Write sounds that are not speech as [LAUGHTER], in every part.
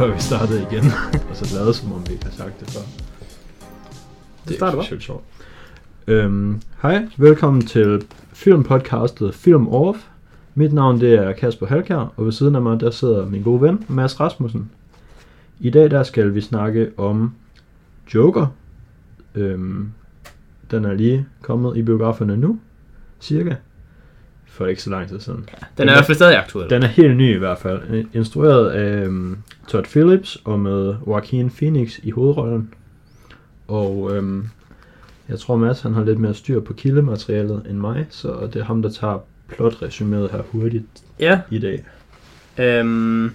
før vi startede igen. [LAUGHS] og så lavede som om vi ikke har sagt det før. Det starter er bare. specielt sjovt. Øhm, hej, velkommen til filmpodcastet Film Off. Mit navn det er Kasper Halkær, og ved siden af mig der sidder min gode ven Mads Rasmussen. I dag der skal vi snakke om Joker. Øhm, den er lige kommet i biograferne nu, cirka. For ikke så lang tid siden. Den er i hvert fald stadig aktuel. Den er helt ny i hvert fald. Øh, Instrueret af um, Todd Phillips og med Joaquin Phoenix i hovedrollen. Og øhm, jeg tror Mads han har lidt mere styr på kildematerialet end mig, så det er ham, der tager plotresuméet her hurtigt Ja, i dag. øhm,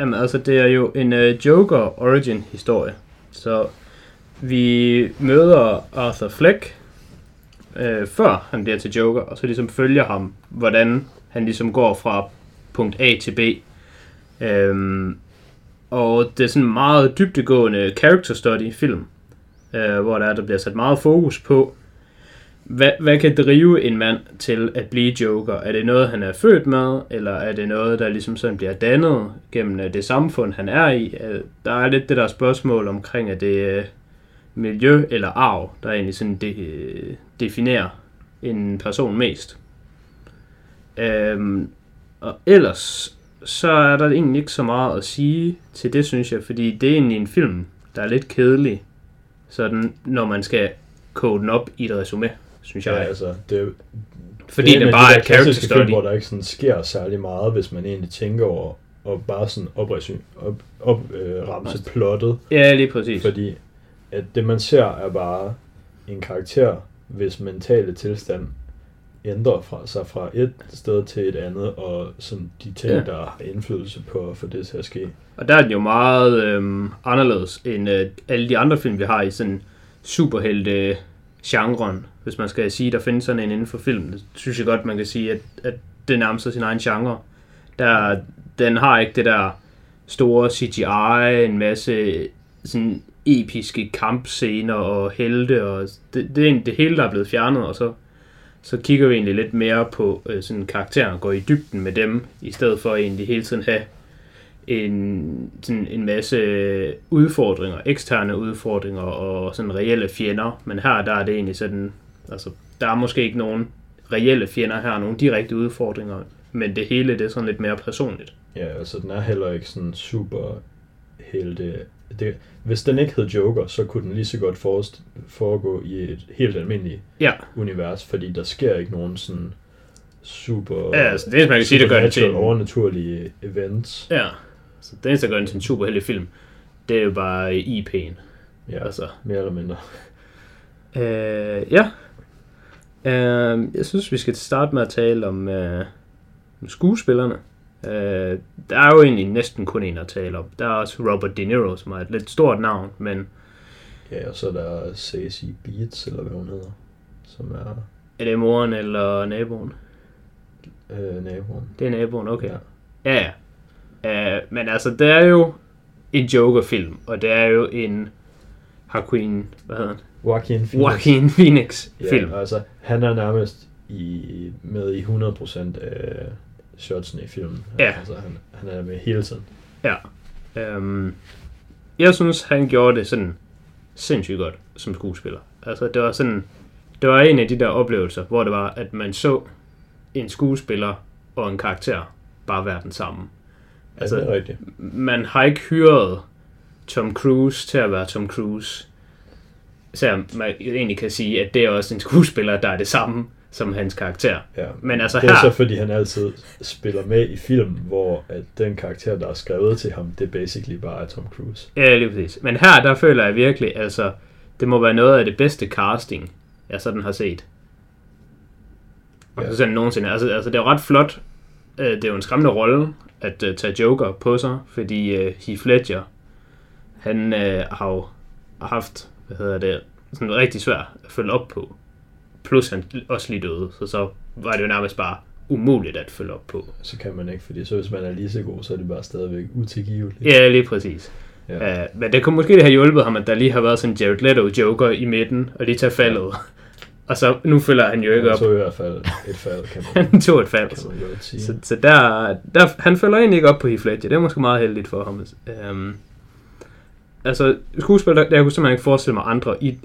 jamen, altså det er jo en uh, Joker origin historie. Så vi møder Arthur Fleck, øh, før han bliver til Joker, og så ligesom følger ham, hvordan han ligesom går fra punkt A til B. Øhm, og det er sådan en meget dybdegående character study film, øh, hvor der, er, der bliver sat meget fokus på, hvad, hvad kan drive en mand til at blive Joker? Er det noget, han er født med, eller er det noget, der ligesom sådan bliver dannet gennem øh, det samfund, han er i? Øh, der er lidt det der spørgsmål omkring, at det øh, miljø eller arv, der egentlig sådan de, øh, definerer en person mest. Øhm, og ellers, så er der egentlig ikke så meget at sige til det, synes jeg, fordi det er egentlig en film, der er lidt kedelig, sådan, når man skal kode den op i et resume, synes jeg. Ja, altså, det, er- Fordi det det, de bare der er et character klassiske film, study. hvor der ikke sådan sker særlig meget, hvis man egentlig tænker over og bare sådan opresy, op, op, øh, ramse plottet. Ja, lige præcis. Fordi at det man ser er bare en karakter, hvis mentale tilstand ændrer fra sig fra et sted til et andet, og sådan de ting, Ja. der har indflydelse på at få det til at ske. Og der er den jo meget øhm, anderledes end øh, alle de andre film, vi har i sådan superhelte genren. Hvis man skal sige, der findes sådan en inden for film, det synes jeg godt, man kan sige, at, at det nærmest er sin egen genre. Der, den har ikke det der store CGI, en masse sådan episke kampscener og helte, og det, det er egentlig det hele, der er blevet fjernet, og så, så kigger vi egentlig lidt mere på øh, sådan karakteren, går i dybden med dem, i stedet for egentlig hele tiden have en, sådan en masse udfordringer, eksterne udfordringer og sådan reelle fjender. Men her der er det egentlig sådan, altså der er måske ikke nogen reelle fjender her, nogen direkte udfordringer, men det hele det er sådan lidt mere personligt. Ja, altså den er heller ikke sådan super helte. Det, hvis den ikke hed Joker, så kunne den lige så godt forest, foregå i et helt almindeligt Ja, univers, fordi der sker ikke nogen sådan super ja altså det er, man kan sige, det gør det til overnaturlige events. ja, så det eneste, der gør den til en superheldig film, det er jo bare IP'en. Ja, Altså, mere eller mindre. Øh, ja. Øh, jeg synes, vi skal starte med at tale om øh, om skuespillerne. Øh, der er jo egentlig næsten kun en at tale om. Der er også Robert De Niro, som er et lidt stort navn, men Ja, og så er der Stacey Beats, eller hvad hun hedder, som er er det moren eller naboen? øh, naboen. Det er naboen, okay. Ja. Ja, ja. Øh, men altså, det er jo en Joker-film, og det er jo en Joaquin, hvad hedder han? Joaquin Phoenix. Joaquin Phoenix-film. Ja, altså, han er nærmest i, med i 100% af shotsene i filmen. Ja. Altså, han, han er med hele tiden. Øhm, jeg synes, han gjorde det sådan sindssygt godt som skuespiller. Altså, det var sådan, det var en af de der oplevelser, hvor det var, at man så en skuespiller og en karakter bare være den samme. Altså, Altså- det er rigtigt. Man har ikke hyret Tom Cruise til at være Tom Cruise. Så man egentlig kan sige, at det er også en skuespiller, der er det samme som hans karakter. Ja. Men altså Det er her, så, fordi han altid spiller med i film, hvor at den karakter, der er skrevet til ham, det er basically bare er Tom Cruise. Ja, lige præcis. Men her, der føler jeg virkelig, altså, det må være noget af det bedste casting, jeg sådan har set. Ja. Ja. Sådan nogensinde. Altså, altså, det er jo ret flot. Øh, Det er jo en skræmmende rolle at uh, tage Joker på sig, fordi uh, Heath Ledger, han uh, har jo haft, hvad hedder det, sådan rigtig svært at følge op på. Plus han også lige døde, så så var det jo nærmest bare umuligt at følge op på. Så kan man ikke, fordi så hvis man er lige så god, så er det bare stadigvæk utilgiveligt. Ja, lige præcis. Ja. Uh, men det kunne måske have hjulpet ham, at der lige har været sådan en Jared Leto Joker i midten, og lige tage faldet. Og så, nu følger han jo ikke Han op. så i hvert fald et fald, kan man, Han tog et fald. kan man. Så, så der, der, han følger egentlig ikke op på Heath Ledger. Det er måske meget heldigt for ham. Øhm, altså, skuespiller, der, jeg kunne simpelthen ikke forestille mig andre i,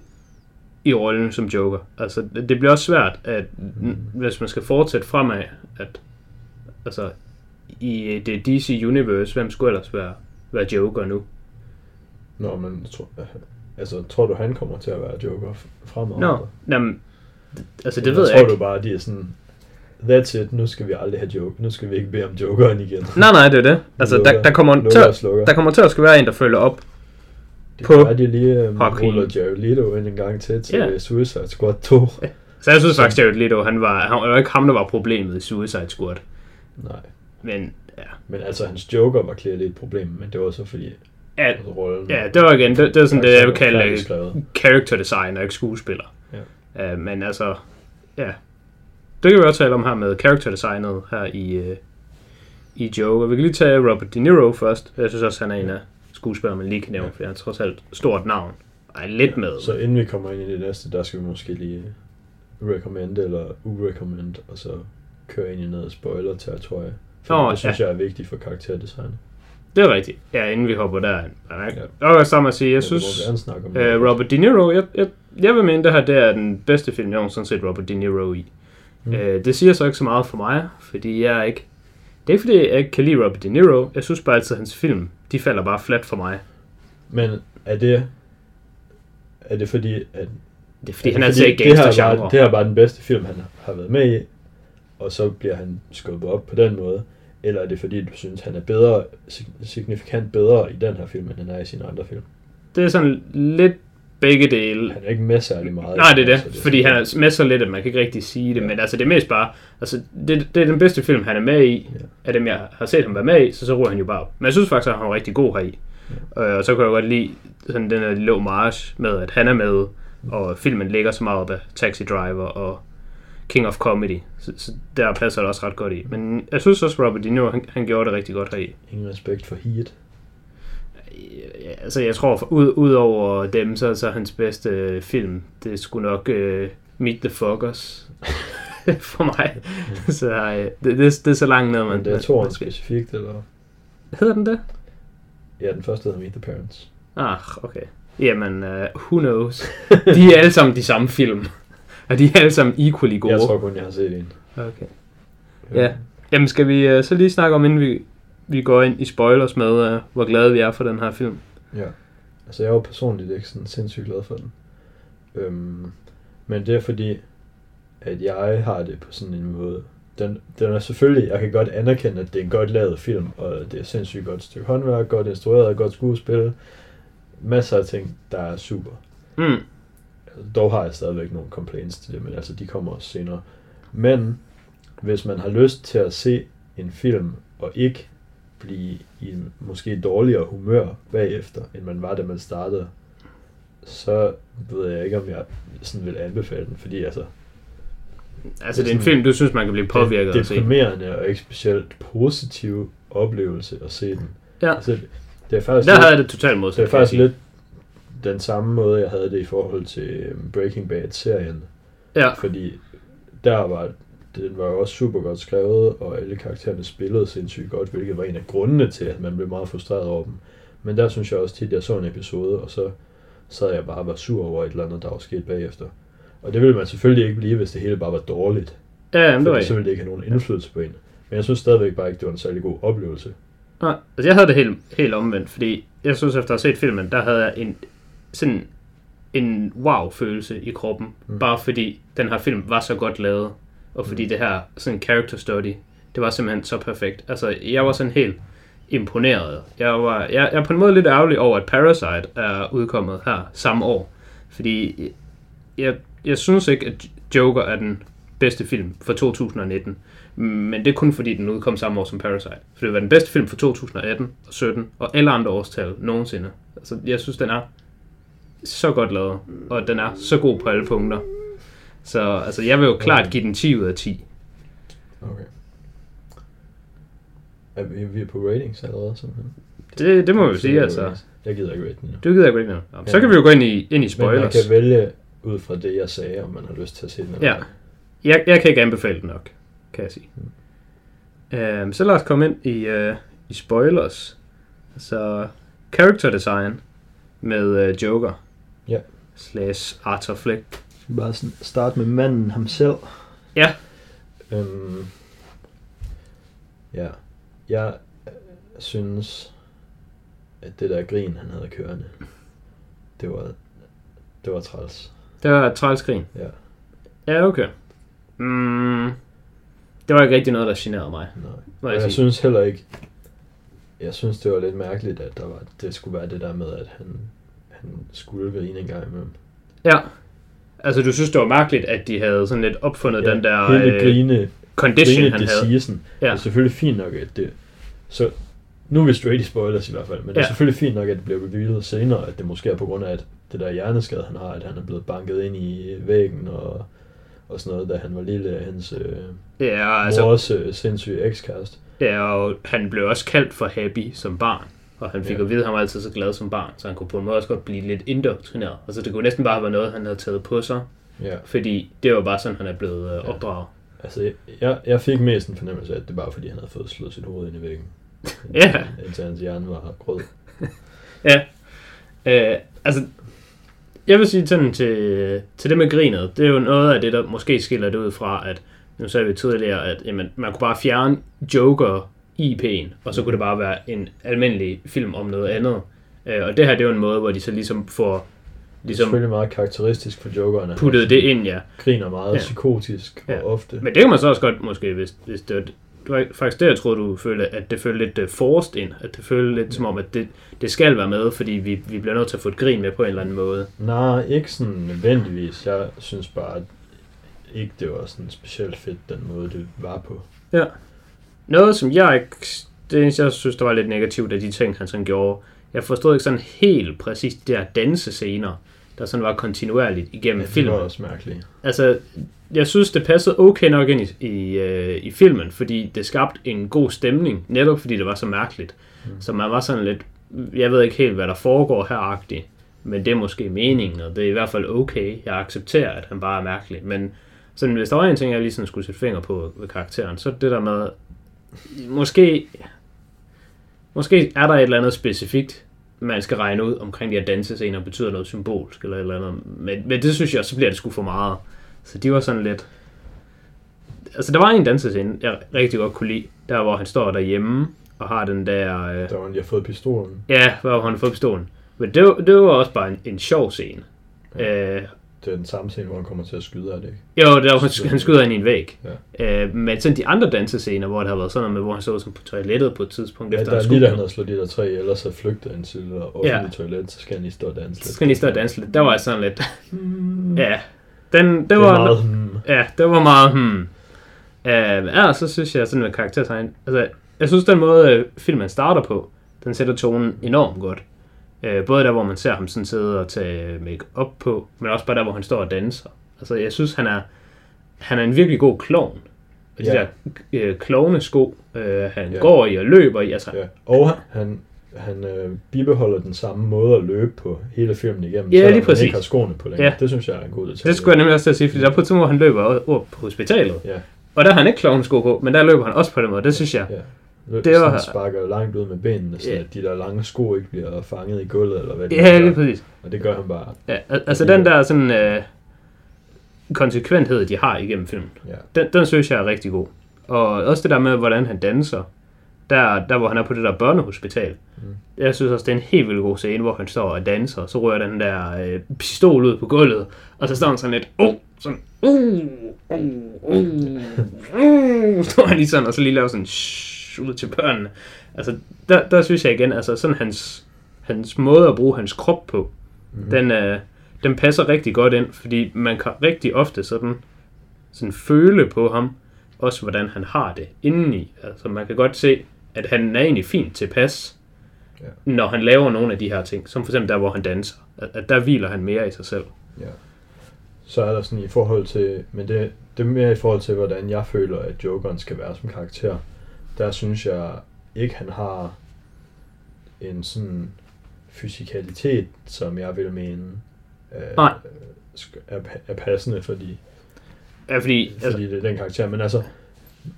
i rollen som Joker. Altså, det, bliver også svært, at mm. hvis man skal fortsætte fremad, at altså, i det DC Universe, hvem skulle ellers være, være Joker nu? Nå, men tror, altså, tror du, han kommer til at være Joker f- fremover? Nå, jamen, d- altså det Eller ved jeg tror ikke. du bare, de er sådan, that's it, nu skal vi aldrig have Joker, nu skal vi ikke bede om Jokeren igen. Nej, nej, det er det. Altså, der, der, kommer Lukker til, og slukker. der kommer til at skal være en, der følger op. Det på være, de lige um, Joaquin. ruller Jared Leto ind en gang til til Ja. yeah. Suicide Squad 2. Så jeg synes faktisk, Jared Leto, han var, han var ikke ham, der var problemet i Suicide Squad. Nej, Men ja, men altså hans Joker var clearly et problem, men det var så fordi ja, altså, rollen... ja det var igen, det, det er sådan det, jeg vil kalde character design og ikke skuespiller. Ja. Uh, men altså, ja. Det kan vi også tale om her med character designet her i, uh, i Joker. Vi kan lige tage Robert De Niro først. Jeg synes også, han er en af skuespillere, man lige kan nævne, Ja. for han er trods alt stort navn. Og er lidt med. Så inden vi kommer ind i det næste, der skal vi måske lige recommend eller urecommend, og så køre ind i noget spoiler-territorie. For Nå, det synes jeg er vigtigt for karakterdesign. Det er rigtigt. Ja, inden vi hopper derind. Ja. Ja. Vil sammen at sige, jeg synes... Snakke om Uh, Robert De Niro, jeg, jeg, jeg vil mene, det her det er den bedste film, jeg har set Robert De Niro i. Mm. Uh, det siger så ikke så meget for mig, fordi jeg er ikke... Det er ikke, fordi jeg ikke kan lide Robert De Niro. Jeg synes bare altid, at hans film, de falder bare flat for mig. Men er det... Er det fordi, at... Det er fordi, er han det altid ikke det her, er gangster bare, det her er bare den bedste film, han har været med i, og så bliver han skubbet op på den måde? Eller er det fordi, du synes, han er bedre, sig- signifikant bedre i den her film, end han er i sine andre film? Det er sådan lidt begge dele. Han er ikke med særlig meget. Nej, det er så det. Fordi han er med så lidt, at man kan ikke rigtig sige det. Ja. Men altså, det er mest bare... Altså, det, det er den bedste film, han er med i. Ja. Af dem, jeg har set ham være med i, så så ryger han jo bare op. Men jeg synes faktisk, at han var rigtig god heri. Ja. Øh, og så kan jeg godt lide sådan den her lille homage med, at han er med, og filmen ligger så meget op af Taxi Driver og King of Comedy. Så, så der passer det også ret godt i. Men jeg synes også, Robert De Niro, han, han gjorde det rigtig godt heri. Ingen respekt for Heat. Altså jeg tror, ud, ud over dem, så, så hans bedste øh, film, det skulle nok uh, Meet the Fockers [LAUGHS] for mig. så uh, det, det, det, er så langt ned, man, Men det er toren specifikt, eller? Hedder den det? Ja, den første hedder Meet the Parents. Ah, okay. Jamen, uh, who knows? De er alle sammen de samme film. Og de er alle sammen equally gode. Jeg tror kun, jeg har set en. Okay. Ja. Jamen, skal vi uh, så lige snakke om, inden vi, vi går ind i spoilers med, uh, hvor glade vi er for den her film? Ja. Altså, jeg er jo personligt ikke sådan sindssygt glad for den. Øhm, men det er fordi, at jeg har det på sådan en måde. Den, den er selvfølgelig, jeg kan godt anerkende, at det er en godt lavet film, og det er sindssygt godt stykke håndværk, godt instrueret, godt skuespil. Masser af ting, der er super. Mm. Altså, dog har jeg stadigvæk nogle complaints til det, men altså, de kommer også senere. Men, hvis man har lyst til at se en film, og ikke blive i måske dårligere humør bagefter, end man var, da man startede, så ved jeg ikke, om jeg sådan vil anbefale den, fordi altså, Altså, Det er en film, du synes, man kan blive påvirket af at se. deprimerende og ikke specielt positiv oplevelse at se den. Ja. Altså, det er faktisk Der lidt- havde jeg det totalt modsat. det er faktisk lidt den samme måde, jeg havde det i forhold til øhm, Breaking Bad-serien. Ja, Fordi der var, den var også super godt skrevet, og alle karaktererne spillede sindssygt godt, hvilket var en af grundene til, at man blev meget frustreret over dem. Men der synes jeg også tit, at jeg så en episode, og så sad jeg bare og var sur over et eller andet, der var sket bagefter. Og det ville man selvfølgelig ikke blive, hvis det hele bare var dårligt. ja jamen, det var så ville det ikke have nogen indflydelse på en. Men jeg synes stadigvæk bare ikke, det var en særlig god oplevelse. Nej, altså jeg havde det helt, helt omvendt, fordi jeg synes, efter at have set filmen, der havde jeg en sådan en wow-følelse i kroppen, mm. bare fordi den her film var så godt lavet, og fordi Mm. det her sådan character study, det var simpelthen så perfekt. Altså, jeg var sådan helt imponeret. Jeg, var, jeg, jeg er på en måde lidt ærgerlig over, at Parasite er udkommet her samme år, fordi jeg, jeg synes ikke, at Joker er den bedste film for 2019. Men det er kun fordi, den udkom samme år som Parasite. For det var den bedste film for 2018 og 17 og alle andre årstal nogensinde. Altså, jeg synes, den er så godt lavet, og den er så god på alle punkter. Så altså, jeg vil jo klart give den 10 ud af 10. Okay. Er vi, vi er på ratings allerede, simpelthen? Det, det må vi jo Så sige, altså. Jeg gider ikke rate den. Du gider ikke noget. Nå, Så Ja. kan vi jo gå ind i, ind i Men man spoilers. kan vælge ud fra det, jeg sagde, om man har lyst til at se den. Ja. Jeg, jeg kan ikke anbefale den nok, kan jeg sige. Um, så lad os komme ind i, uh, i spoilers. Så character design med uh, Joker. Ja. Slash Arthur Fleck. Vi bare sådan starte med manden ham selv? Ja. Øhm, ja. Jeg synes, at det der grin, han havde kørende, det var, det var træls. Det var et trælskrin. Ja. Ja, okay. Mm, det var ikke rigtig noget, der generede mig. Nej. Må jeg, jeg sige. synes heller ikke, jeg synes det var lidt mærkeligt, at der var, det skulle være det der med, at han, han skulle grine en gang imellem. Ja. Altså, du synes, det var mærkeligt, at de havde sådan lidt opfundet ja, den der hele øh, grine, condition, grine han havde. diseasen. Ja. Det er selvfølgelig fint nok, at det... Så nu er vi straight i spoilers i hvert fald, men det er selvfølgelig fint nok, at det bliver revealet senere, at det måske er på grund af at det der hjerneskade, han har, at han er blevet banket ind i væggen og, og sådan noget, da han var lille af hans øh, Ja, altså, mors øh, sindssyge ekskæreste. ja, og han blev også kaldt for Happy som barn. Og han fik Ja. at vide, at han var altid så glad som barn, så han kunne på en måde også godt blive lidt indoktrineret. Altså, det kunne næsten bare være noget, han havde taget på sig, Ja, fordi det var bare sådan, han er blevet øh, opdraget. altså jeg, jeg fik mest en fornemmelse af, at det bare fordi, han havde fået slået sit hoved ind i væggen. [LAUGHS] Ja. Indtil hans hjerne var grød. [LAUGHS] Ja. Øh, altså, jeg vil sige sådan til, til det med grinet, det er jo noget af det, der måske skiller det ud fra, at nu sagde vi tidligere, at jamen, man kunne bare fjerne Joker IP'en, og så kunne det bare være en almindelig film om noget andet. Øh, og det her, det er jo en måde, hvor de så ligesom får Det er ligesom selvfølgelig meget karakteristisk for han puttet det ind, ja. Griner meget Ja. psykotisk Ja. og ofte. Men det kan man så også godt måske, hvis, hvis det var, det var faktisk det, jeg troede, du følte, at det følte lidt uh, forced ind. At det følte lidt som om, at det, det skal være med, fordi vi, vi bliver nødt til at få et grin med på en eller anden måde. Nej, ikke sådan nødvendigvis. Jeg synes bare, at ikke det var sådan specielt fedt, den måde det var på. Noget, som jeg ikke... Det jeg synes, der var lidt negativt af de ting, han sådan gjorde. Jeg forstod ikke sådan helt præcis de der dansescener, der sådan var kontinuerligt igennem Ja, det filmen. var også mærkeligt. Altså, jeg synes, det passede okay nok ind i, i, øh, i filmen, fordi det skabte en god stemning, netop fordi det var så mærkeligt. Mm. Så man var sådan lidt, jeg ved ikke helt, hvad der foregår her men det er måske meningen, og det er i hvert fald okay. Jeg accepterer, at han bare er mærkelig, men sådan, hvis der var en ting, jeg lige sådan skulle sætte finger på ved karakteren, så det der med, måske, måske er der et eller andet specifikt, man skal regne ud omkring de her dansescener, betyder noget symbolsk eller et eller andet. Men, men det synes jeg, så bliver det sgu for meget. Så de var sådan lidt... Altså, der var en dansescene, jeg rigtig godt kunne lide. Der, hvor han står derhjemme og har den der... Øh, Der var en, de har fået pistolen. ja, hvor han har fået pistolen. Men det, var- det var også bare en, en sjov scene. Ja. Øh, Det er den samme scene, hvor han kommer til at skyde, er det ikke? jo, der, han, han skyder ind i en væg. Ja. Øh, men sådan de andre dansescener, hvor det har været sådan noget med, hvor han så som på toilettet på et tidspunkt, Ja, efter der er lige da han havde slået de der tre, ellers så flygter han til det offentlige Ja. ja. toilet, så skal han lige stå og danse lidt. så skal han lige stå og danse lidt. Der var jeg sådan lidt... ja, den, det, Det var... var meget, hmm, Ja, det var meget, hmm. Uh, ja, så synes jeg sådan med karaktertegn, altså, jeg synes den måde øh, filmen starter på, den sætter tonen enormt godt. Uh, både der, hvor man ser ham sådan sidde og tage make op på, men også bare der, hvor han står og danser. Altså, jeg synes, han er, han er en virkelig god klovn. Og de Ja. der øh, klovnesko, øh, han Ja. går i og løber i, altså, ja. Og han, han øh, bibeholder den samme måde at løbe på hele filmen igennem, Ja, selvom lige han præcis. ikke har skoene på længere. Ja. Det synes jeg er en god detalje. det skulle jeg nemlig også til at sige, fordi der er på et tidspunkt, hvor han løber over på hospitalet. Ja, Og der har han ikke klovnesko på, men der løber han også på den måde, det synes jeg. ja. Det var- sparker langt ud med benene, så Ja. at de der lange sko ikke bliver fanget i gulvet, eller hvad det Ja, lige præcis. Og det gør han bare. Ja, al- altså den der sådan øh, konsekventhed, de har igennem filmen, Ja. den, den synes jeg er rigtig god. Og også det der med, hvordan han danser, der, der hvor han er på det der børnehospital. Mm. Jeg synes også, det er en helt vildt god scene, hvor han står og danser, og så rører den der øh, pistol ud på gulvet, og så står han sådan lidt, oh, sådan, uh, uh, uh, uh, står han lige sådan, og så lige laver sådan, shh, ud til børnene. Altså, der, der synes jeg igen, altså sådan hans, hans måde at bruge hans krop på, Mm-hmm. den, øh, den passer rigtig godt ind, fordi man kan rigtig ofte sådan, sådan føle på ham, også hvordan han har det indeni. Altså man kan godt se, at han er egentlig fint tilpas, Ja. når han laver nogle af de her ting, som for eksempel der, hvor han danser. At, at der hviler han mere i sig selv. Ja. Så er der sådan i forhold til, men det, det er mere i forhold til, hvordan jeg føler, at Jokeren skal være som karakter. Der synes jeg ikke, han har en sådan fysikalitet, som jeg vil mene, er, Nej. er, er passende, fordi, Ja, fordi, altså, fordi det er den karakter. Men altså,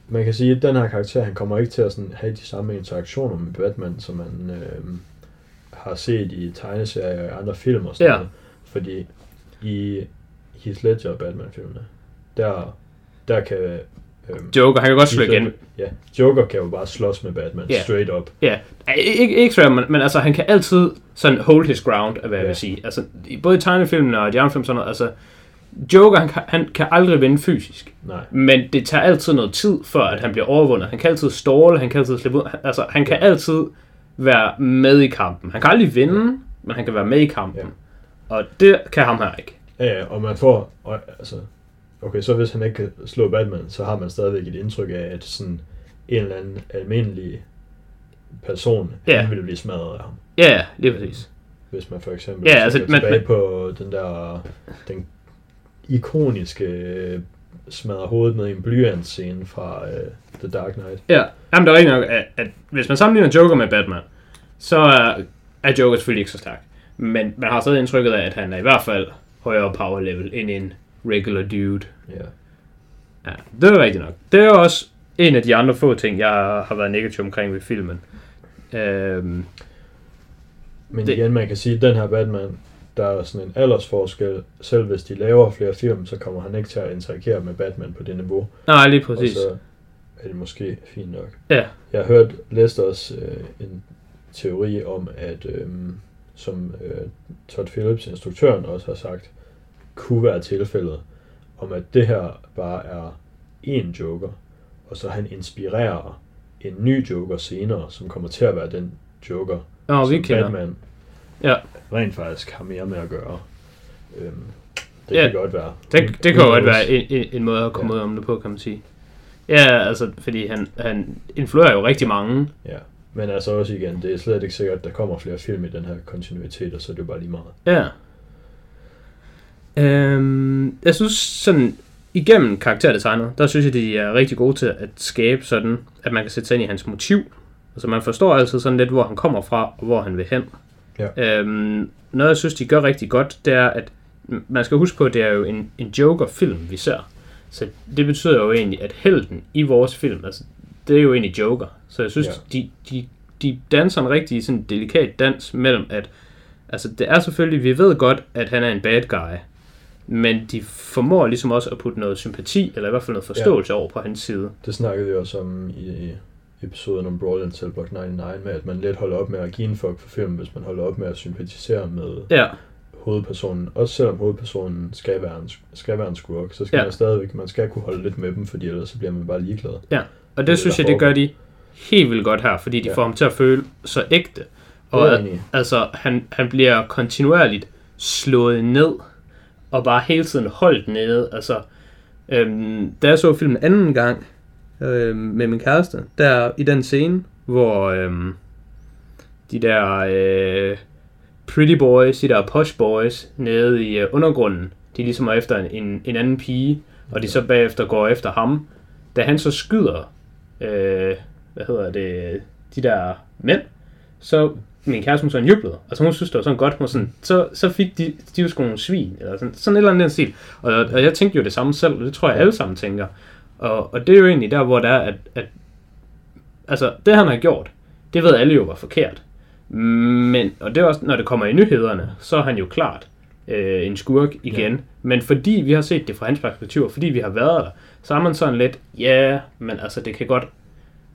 man kan sige, at den her karakter, han kommer ikke til at sådan have de samme interaktioner med Batman, som man øh, har set i tegneserier og andre film og sådan Ja. noget. Fordi i Heath Ledger og Batman-filmene, der, der kan... Øh, Joker, han kan godt slå igen. Ja, Joker kan jo bare slås med Batman, Ja. straight up. Ja, ikke, ikke straight, men, men altså, han kan altid sådan hold his ground, er hvad jeg Ja. vil sige. Altså, i- både i tegnefilmene og de andre film, sådan noget, altså, Joker, han kan, han kan aldrig vinde fysisk. Nej. Men det tager altid noget tid, før at han bliver overvundet. Han kan altid ståle, han kan altid slippe ud. Altså, han kan Ja. altid være med i kampen. Han kan aldrig vinde, men han kan være med i kampen. Ja. Og det kan ham her ikke. Ja, ja, og man får, og, altså, okay, så hvis han ikke kan slå Batman, så har man stadigvæk et indtryk af, at sådan en eller anden almindelig person, Ja. han ville blive smadret af ham. Ja, lige præcis. Hvis man for eksempel Ja, altså, man- tilbage man- på den der, den ikoniske øh, smadrer hovedet med en blyantscene fra uh, The Dark Knight. Ja, Jamen, der er rigtig nok, at, at hvis man sammenligner Joker med Batman, så er, er Joker selvfølgelig ikke så stærk. Men man har stadig indtrykket af, at han er i hvert fald højere power level end en regular dude. Ja. Ja, det er rigtigt nok. Det er også en af de andre få ting, jeg har været negativ omkring ved filmen. Øhm, Men Det- igen, man kan sige, at den her Batman, der er sådan en aldersforskel. Selv hvis de laver flere film, så kommer han ikke til at interagere med Batman på det niveau. nej, lige præcis. Og så er det måske fint nok. Ja. Jeg har hørt, læst også øh, en teori om, at øh, som øh, Todd Phillips, instruktøren, også har sagt, kunne være tilfældet, om at det her bare er en Joker, og så han inspirerer en ny Joker senere, som kommer til at være den Joker, vi som kender. Batman Ja. rent faktisk har mere med at gøre. Øhm, det Ja. kan godt være. Det, det kan godt være en, en, en måde at komme Ja. ud om det på, kan man sige. Ja, altså, fordi han, han influerer jo rigtig mange. Ja, men altså også igen, det er slet ikke sikkert, at der kommer flere film i den her kontinuitet, og så er det jo bare lige meget. Ja. Øhm, jeg synes sådan, igennem karakterdesignet, der synes jeg, de er rigtig gode til at skabe sådan, at man kan sætte sig ind i hans motiv. Altså man forstår altid sådan lidt, hvor han kommer fra, og hvor han vil hen. Ja. Øhm, noget, jeg synes, de gør rigtig godt, det er, at man skal huske på, at det er jo en, en Joker-film, vi ser. Så det betyder jo egentlig, at helten i vores film, altså, det er jo egentlig Joker. Så jeg synes, Ja. de, de, de danser en rigtig sådan delikat dans mellem, at altså, det er selvfølgelig, vi ved godt, at han er en bad guy, men de formår ligesom også at putte noget sympati, eller i hvert fald noget forståelse ja. over på hans side. Det snakkede vi også om i episoden om Brawl in Cell Block 99, med at man let holder op med at give en fuck for film, hvis man holder op med at sympatisere med Ja, hovedpersonen. Også selvom hovedpersonen skal være en, skal være en skurk, så skal Ja. man stadigvæk, man skal kunne holde lidt med dem, fordi ellers så bliver man bare ligeglad. og Det det, synes jeg, det gør de helt vildt godt her, fordi de Ja. får ham til at føle så ægte. Og at, altså, han, han bliver kontinuerligt slået ned, og bare hele tiden holdt nede. Altså, øhm, da jeg så filmen anden gang øhm, med min kæreste, der i den scene, hvor øhm, de der øh, pretty boys, de der posh boys nede i øh, undergrunden, de ligesom er efter en, en, en anden pige, og de så bagefter går efter ham, da han så skyder, øh, hvad hedder det, de der mænd, så min kæreste hun sådan jublede. Altså hun synes, det var sådan godt. Hun sådan, så, så fik de, de jo sgu nogle svin, eller sådan, sådan et eller andet stil. Og, og jeg tænkte jo det samme selv, og det tror jeg alle sammen tænker. Og, og det er jo egentlig der, hvor det er, at, at altså det han har gjort, det ved alle jo var forkert. Men, og det er også, når det kommer i nyhederne, så er han jo klart øh, en skurk igen. Ja. Men fordi vi har set det fra hans perspektiv, og fordi vi har været der, så er man sådan lidt, ja, men altså det kan godt,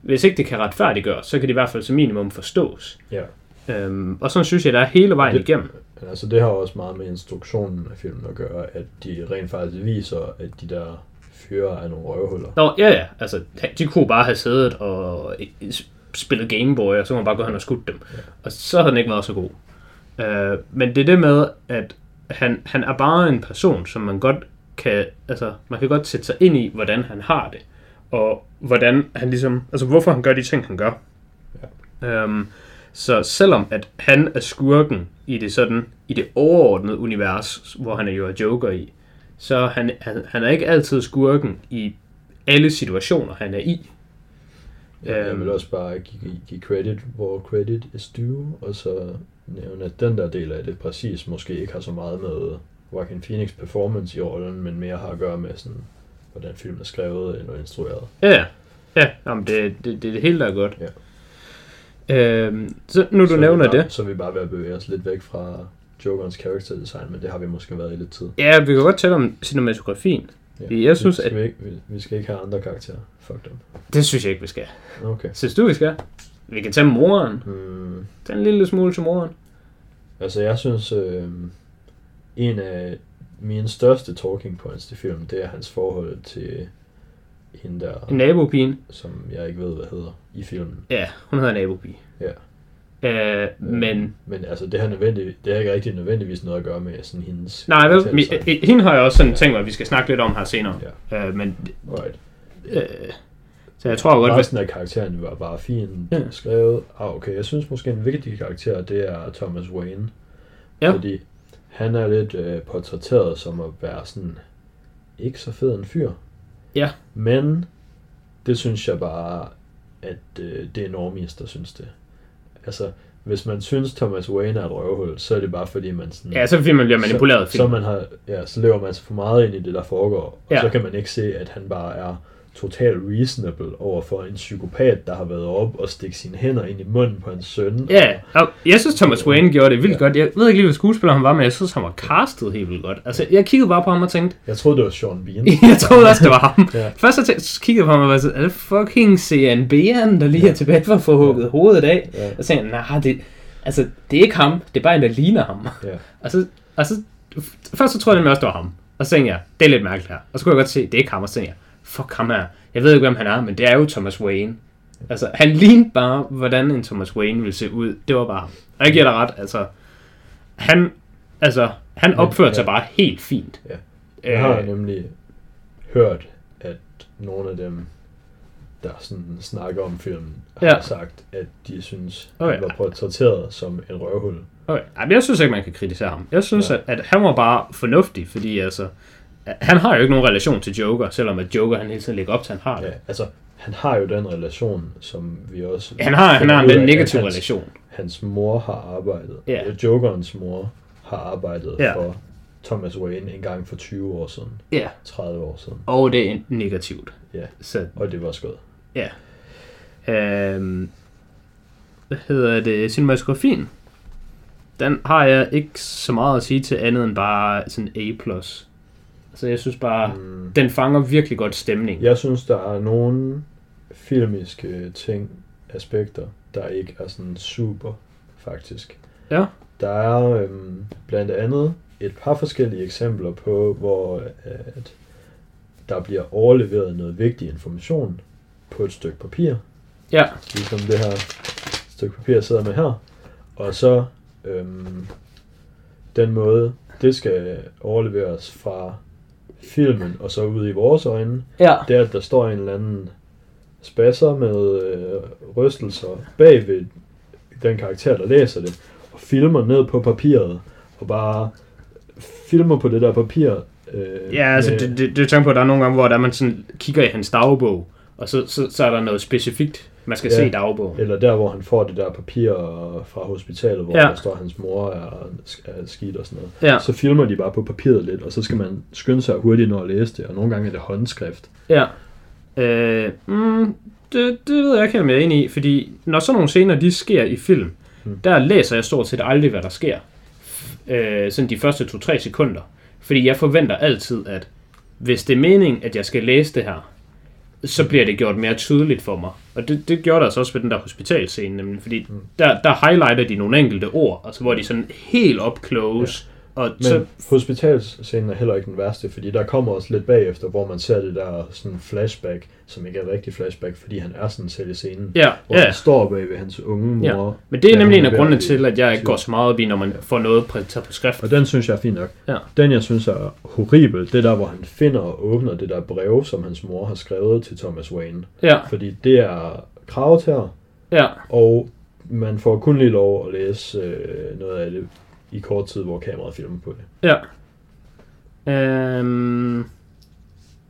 hvis ikke det kan retfærdiggøres, så kan det i hvert fald som minimum forstås. Ja. Øhm, og sådan synes jeg, der er hele vejen Det- igennem. Altså, det har også meget med instruktionen af filmen at gøre, at de rent faktisk viser, at de der fyre er nogle røvhuller. Nå, ja, ja, altså, de kunne bare have siddet og øh, spillet Gameboy, og så kunne man bare gå hen og skudt dem. Ja. Og så havde den ikke været så god. Øh, men det er det med, at han, han er bare en person, som man godt kan, altså, man kan godt sætte sig ind i, hvordan han har det. Og hvordan han ligesom, altså hvorfor han gør de ting, han gør. Ja. Øhm, så selvom at han er skurken i det sådan, i det overordnede univers, hvor han er jo er Joker i, så han, han, han er ikke altid skurken i alle situationer, han er i. Ja, jeg Øhm. vil også bare give, give credit, hvor credit is due, og så nævne, at den der del af det præcis måske ikke har så meget med Joaquin Phoenix performance i rollen, men mere har at gøre med sådan, hvordan filmen er skrevet eller instrueret. Ja, ja. Jamen, det, det, det er det hele, der er godt. Ja. Øhm, så nu du så nævner bare, det. Så er vi bare ved at bevæge os lidt væk fra Jokerens character design, men det har vi måske været i lidt tid. Ja, vi kan godt tale om cinematografien. Ja. Jeg synes, vi, at- skal vi, ikke, vi, vi skal ikke have andre karakterer. Fuck dem. Det synes jeg ikke, vi skal. Okay. Synes du, vi skal? Vi kan tage moren. Hmm. Tag en lille smule til moren. Altså, jeg synes, øh, en af mine største talking points til filmen, det er hans forhold til hende der, Nabopigen. som jeg ikke ved, hvad hedder, i filmen. Ja, hun hedder nabopige. Ja. Øh, men... Men altså, det har, nødvendigt, det har ikke rigtig nødvendigvis noget at gøre med sådan hendes... Nej, vel, mi- hende har jeg også sådan tænkt mig, at vi skal snakke lidt om her senere. Ja. Øh, men... Right. Øh, så jeg tror godt. Resten af karakteren var bare fint Ja. ja. skrevet. Ah, okay, jeg synes måske en vigtig karakter, det er Thomas Wayne. Ja. Fordi han er lidt øh, portrætteret som at være sådan ikke så fed en fyr. Ja. Men det synes jeg bare, at øh, det er normies, der synes det. Altså, hvis man synes Thomas Wayne er et røvhul, så er det bare fordi man sådan... Ja, så fordi man bliver manipuleret så, så, man har, ja, så lever man sig for meget ind i det, der foregår. Og Ja. så kan man ikke se, at han bare er totalt reasonable over for en psykopat, der har været op og stikke sine hænder ind i munden på hans søn. Ja, og jeg synes Thomas Wayne gjorde det vildt Ja. godt. Jeg ved ikke lige, hvad skuespiller han var, men jeg synes, han var castet helt vildt godt. Altså, jeg kiggede bare på ham og tænkte, Jeg troede, det var Sean Bean. [LAUGHS] jeg troede også, det var ham. Ja. Først så, tænkte, så kiggede jeg på ham og var sådan, er det fucking Sean Bean, der lige er tilbage for at få hugget hovedet af? Ja. Og så jeg, nej, det, altså, det er ikke ham, det er bare en, der ligner ham. Ja. Og så, og så først så troede jeg nemlig også, det var ham. Og så tænkte jeg, det er lidt mærkeligt her. Og så kunne jeg godt se, det er ikke ham. Og så tænkte jeg, fuck ham her. Jeg ved ikke, hvem han er, men det er jo Thomas Wayne. Altså, han lignede bare, hvordan en Thomas Wayne ville se ud. Det var bare ham. Og jeg giver dig ret, altså, han, altså, han opførte sig ja. bare helt fint. Ja. Jeg har Øh, nemlig hørt, at nogle af dem, der sådan snakker om filmen, har Ja. sagt, at de synes, Okay. han var portrætteret som en røvhul. Okay. Ej, men jeg synes ikke, man kan kritisere ham. Jeg synes, ja. at, at han var bare fornuftig, fordi altså, han har jo ikke nogen relation til Joker, selvom at Joker han hele tiden lægger op til, han har det. Ja, altså, han har jo den relation, som vi også... Han har, han har ud af, en at negativ hans, relation. Hans mor har arbejdet, Ja. ja. Jokerens mor har arbejdet Ja. for Thomas Wayne en gang for 20 år siden, Ja. 30 år siden, Og det er negativt. Ja. Så, og det var skød. ja. Øhm, hvad hedder det? Cinematografien. Den har jeg ikke så meget at sige til andet end bare sådan A+. Så jeg synes bare, mm. Den fanger virkelig godt stemning. Jeg synes, der er nogle filmiske ting, aspekter, der ikke er sådan super, faktisk. Ja. Der er øhm, blandt andet et par forskellige eksempler på, hvor at der bliver overleveret noget vigtig information på et stykke papir, Ja, ligesom det her stykke papir, jeg sidder med her. Og så øhm, den måde, det skal overleveres fra filmen og så ud i vores øjne, ja, det er, at der står en eller anden spasser med øh, rystelser bag ved den karakter, der læser det, og filmer ned på papiret, og bare filmer på det der papir. Øh, ja altså med- det, det, det er tanke på, at der er nogle gange, hvor der man sådan kigger i hans dagbog, og så, så, så er der noget specifikt, man skal Ja. se i dagbogen. Eller der, hvor han får det der papir fra hospitalet, hvor Ja. der står, at hans mor er, er skidt og sådan noget. Ja, Så filmer de bare på papiret lidt, og så skal man skynde sig hurtigt når at læse det, og nogle gange er det håndskrift. ja. Øh, mm, det, det ved jeg ikke om jeg er enig i, fordi når sådan nogle scener, de sker i film, Mm. der læser jeg stort set aldrig, hvad der sker. Øh, sådan de første 2-3 sekunder. Fordi jeg forventer altid, at hvis det er meningen, at jeg skal læse det her, så bliver det gjort mere tydeligt for mig. Og det, det gjorde der altså også ved den der hospitalscene, nemlig, fordi Mm. der, der highlighter de nogle enkelte ord, altså hvor de sådan helt up close. Og Men så, hospitalscenen er heller ikke den værste, fordi der kommer også lidt bagefter, hvor man ser det der sådan flashback, som ikke er et rigtigt flashback, fordi han er sådan selv i scenen. ja, Hvor ja. han står bag ved hans unge mor. Ja. Men det er nemlig en af grundene til, at jeg ikke går så meget op i, når man får noget præsenteret på skrift. Og den synes jeg er fin nok. Ja. Den jeg synes er horribel, det er der, hvor han finder og åbner det der brev, som hans mor har skrevet til Thomas Wayne. Ja, Fordi det er kravetær, ja, og man får kun lige lov at læse øh, noget af det i kort tid, hvor kameraet filmer på det. ja. Øhm,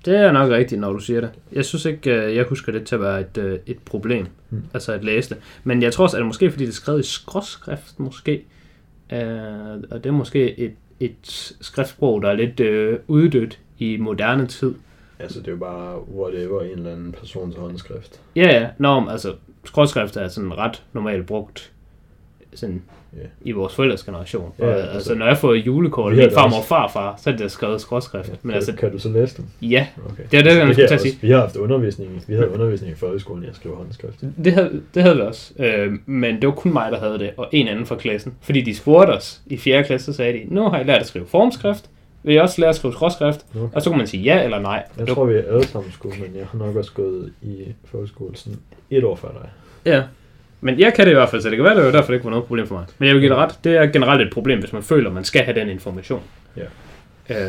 det er nok rigtigt, når du siger det. Jeg synes ikke, øh, jeg husker det til at være et, øh, et problem, Hmm. altså at læse det. Men jeg tror også, at det måske fordi det er skrevet i skråskrift, måske. Øh, og det er måske et, et skriftsprog, der er lidt øh, uddødt i moderne tid. Altså, det er jo bare whatever en eller anden persons håndskrift. Ja, ja. Nå, altså, skråtskrift er sådan ret normalt brugt sådan Ja. i vores forældres generation. Ja, Ja, og, altså- altså, når jeg får julekort af min farmor og farfar, så er det der skrevet skråtskrift. Men kan, altså, kan du så læse dem? ja, Okay. Det er det, jeg skulle til at sige. vi har haft undervisning, vi havde undervisning i folkeskolen, jeg skriver håndskrift. det havde, det havde vi også. Øh, men det var kun mig, der havde det, og en anden fra klassen. Fordi de spurgte os i 4. klasse, så sagde de, nu har I lært at skrive formskrift, vil I også lære at skrive skråskrift? Okay. Og så kunne man sige ja eller nej. Jeg tror, vi er alle sammen skulle, men jeg har nok også gået i folkeskole sådan et år før dig. Ja. Men jeg kan det i hvert fald, så det kan være, det var derfor, det ikke var noget problem for mig. Men jeg vil give dig ret, det er generelt et problem, hvis man føler, at man skal have den information. Ja.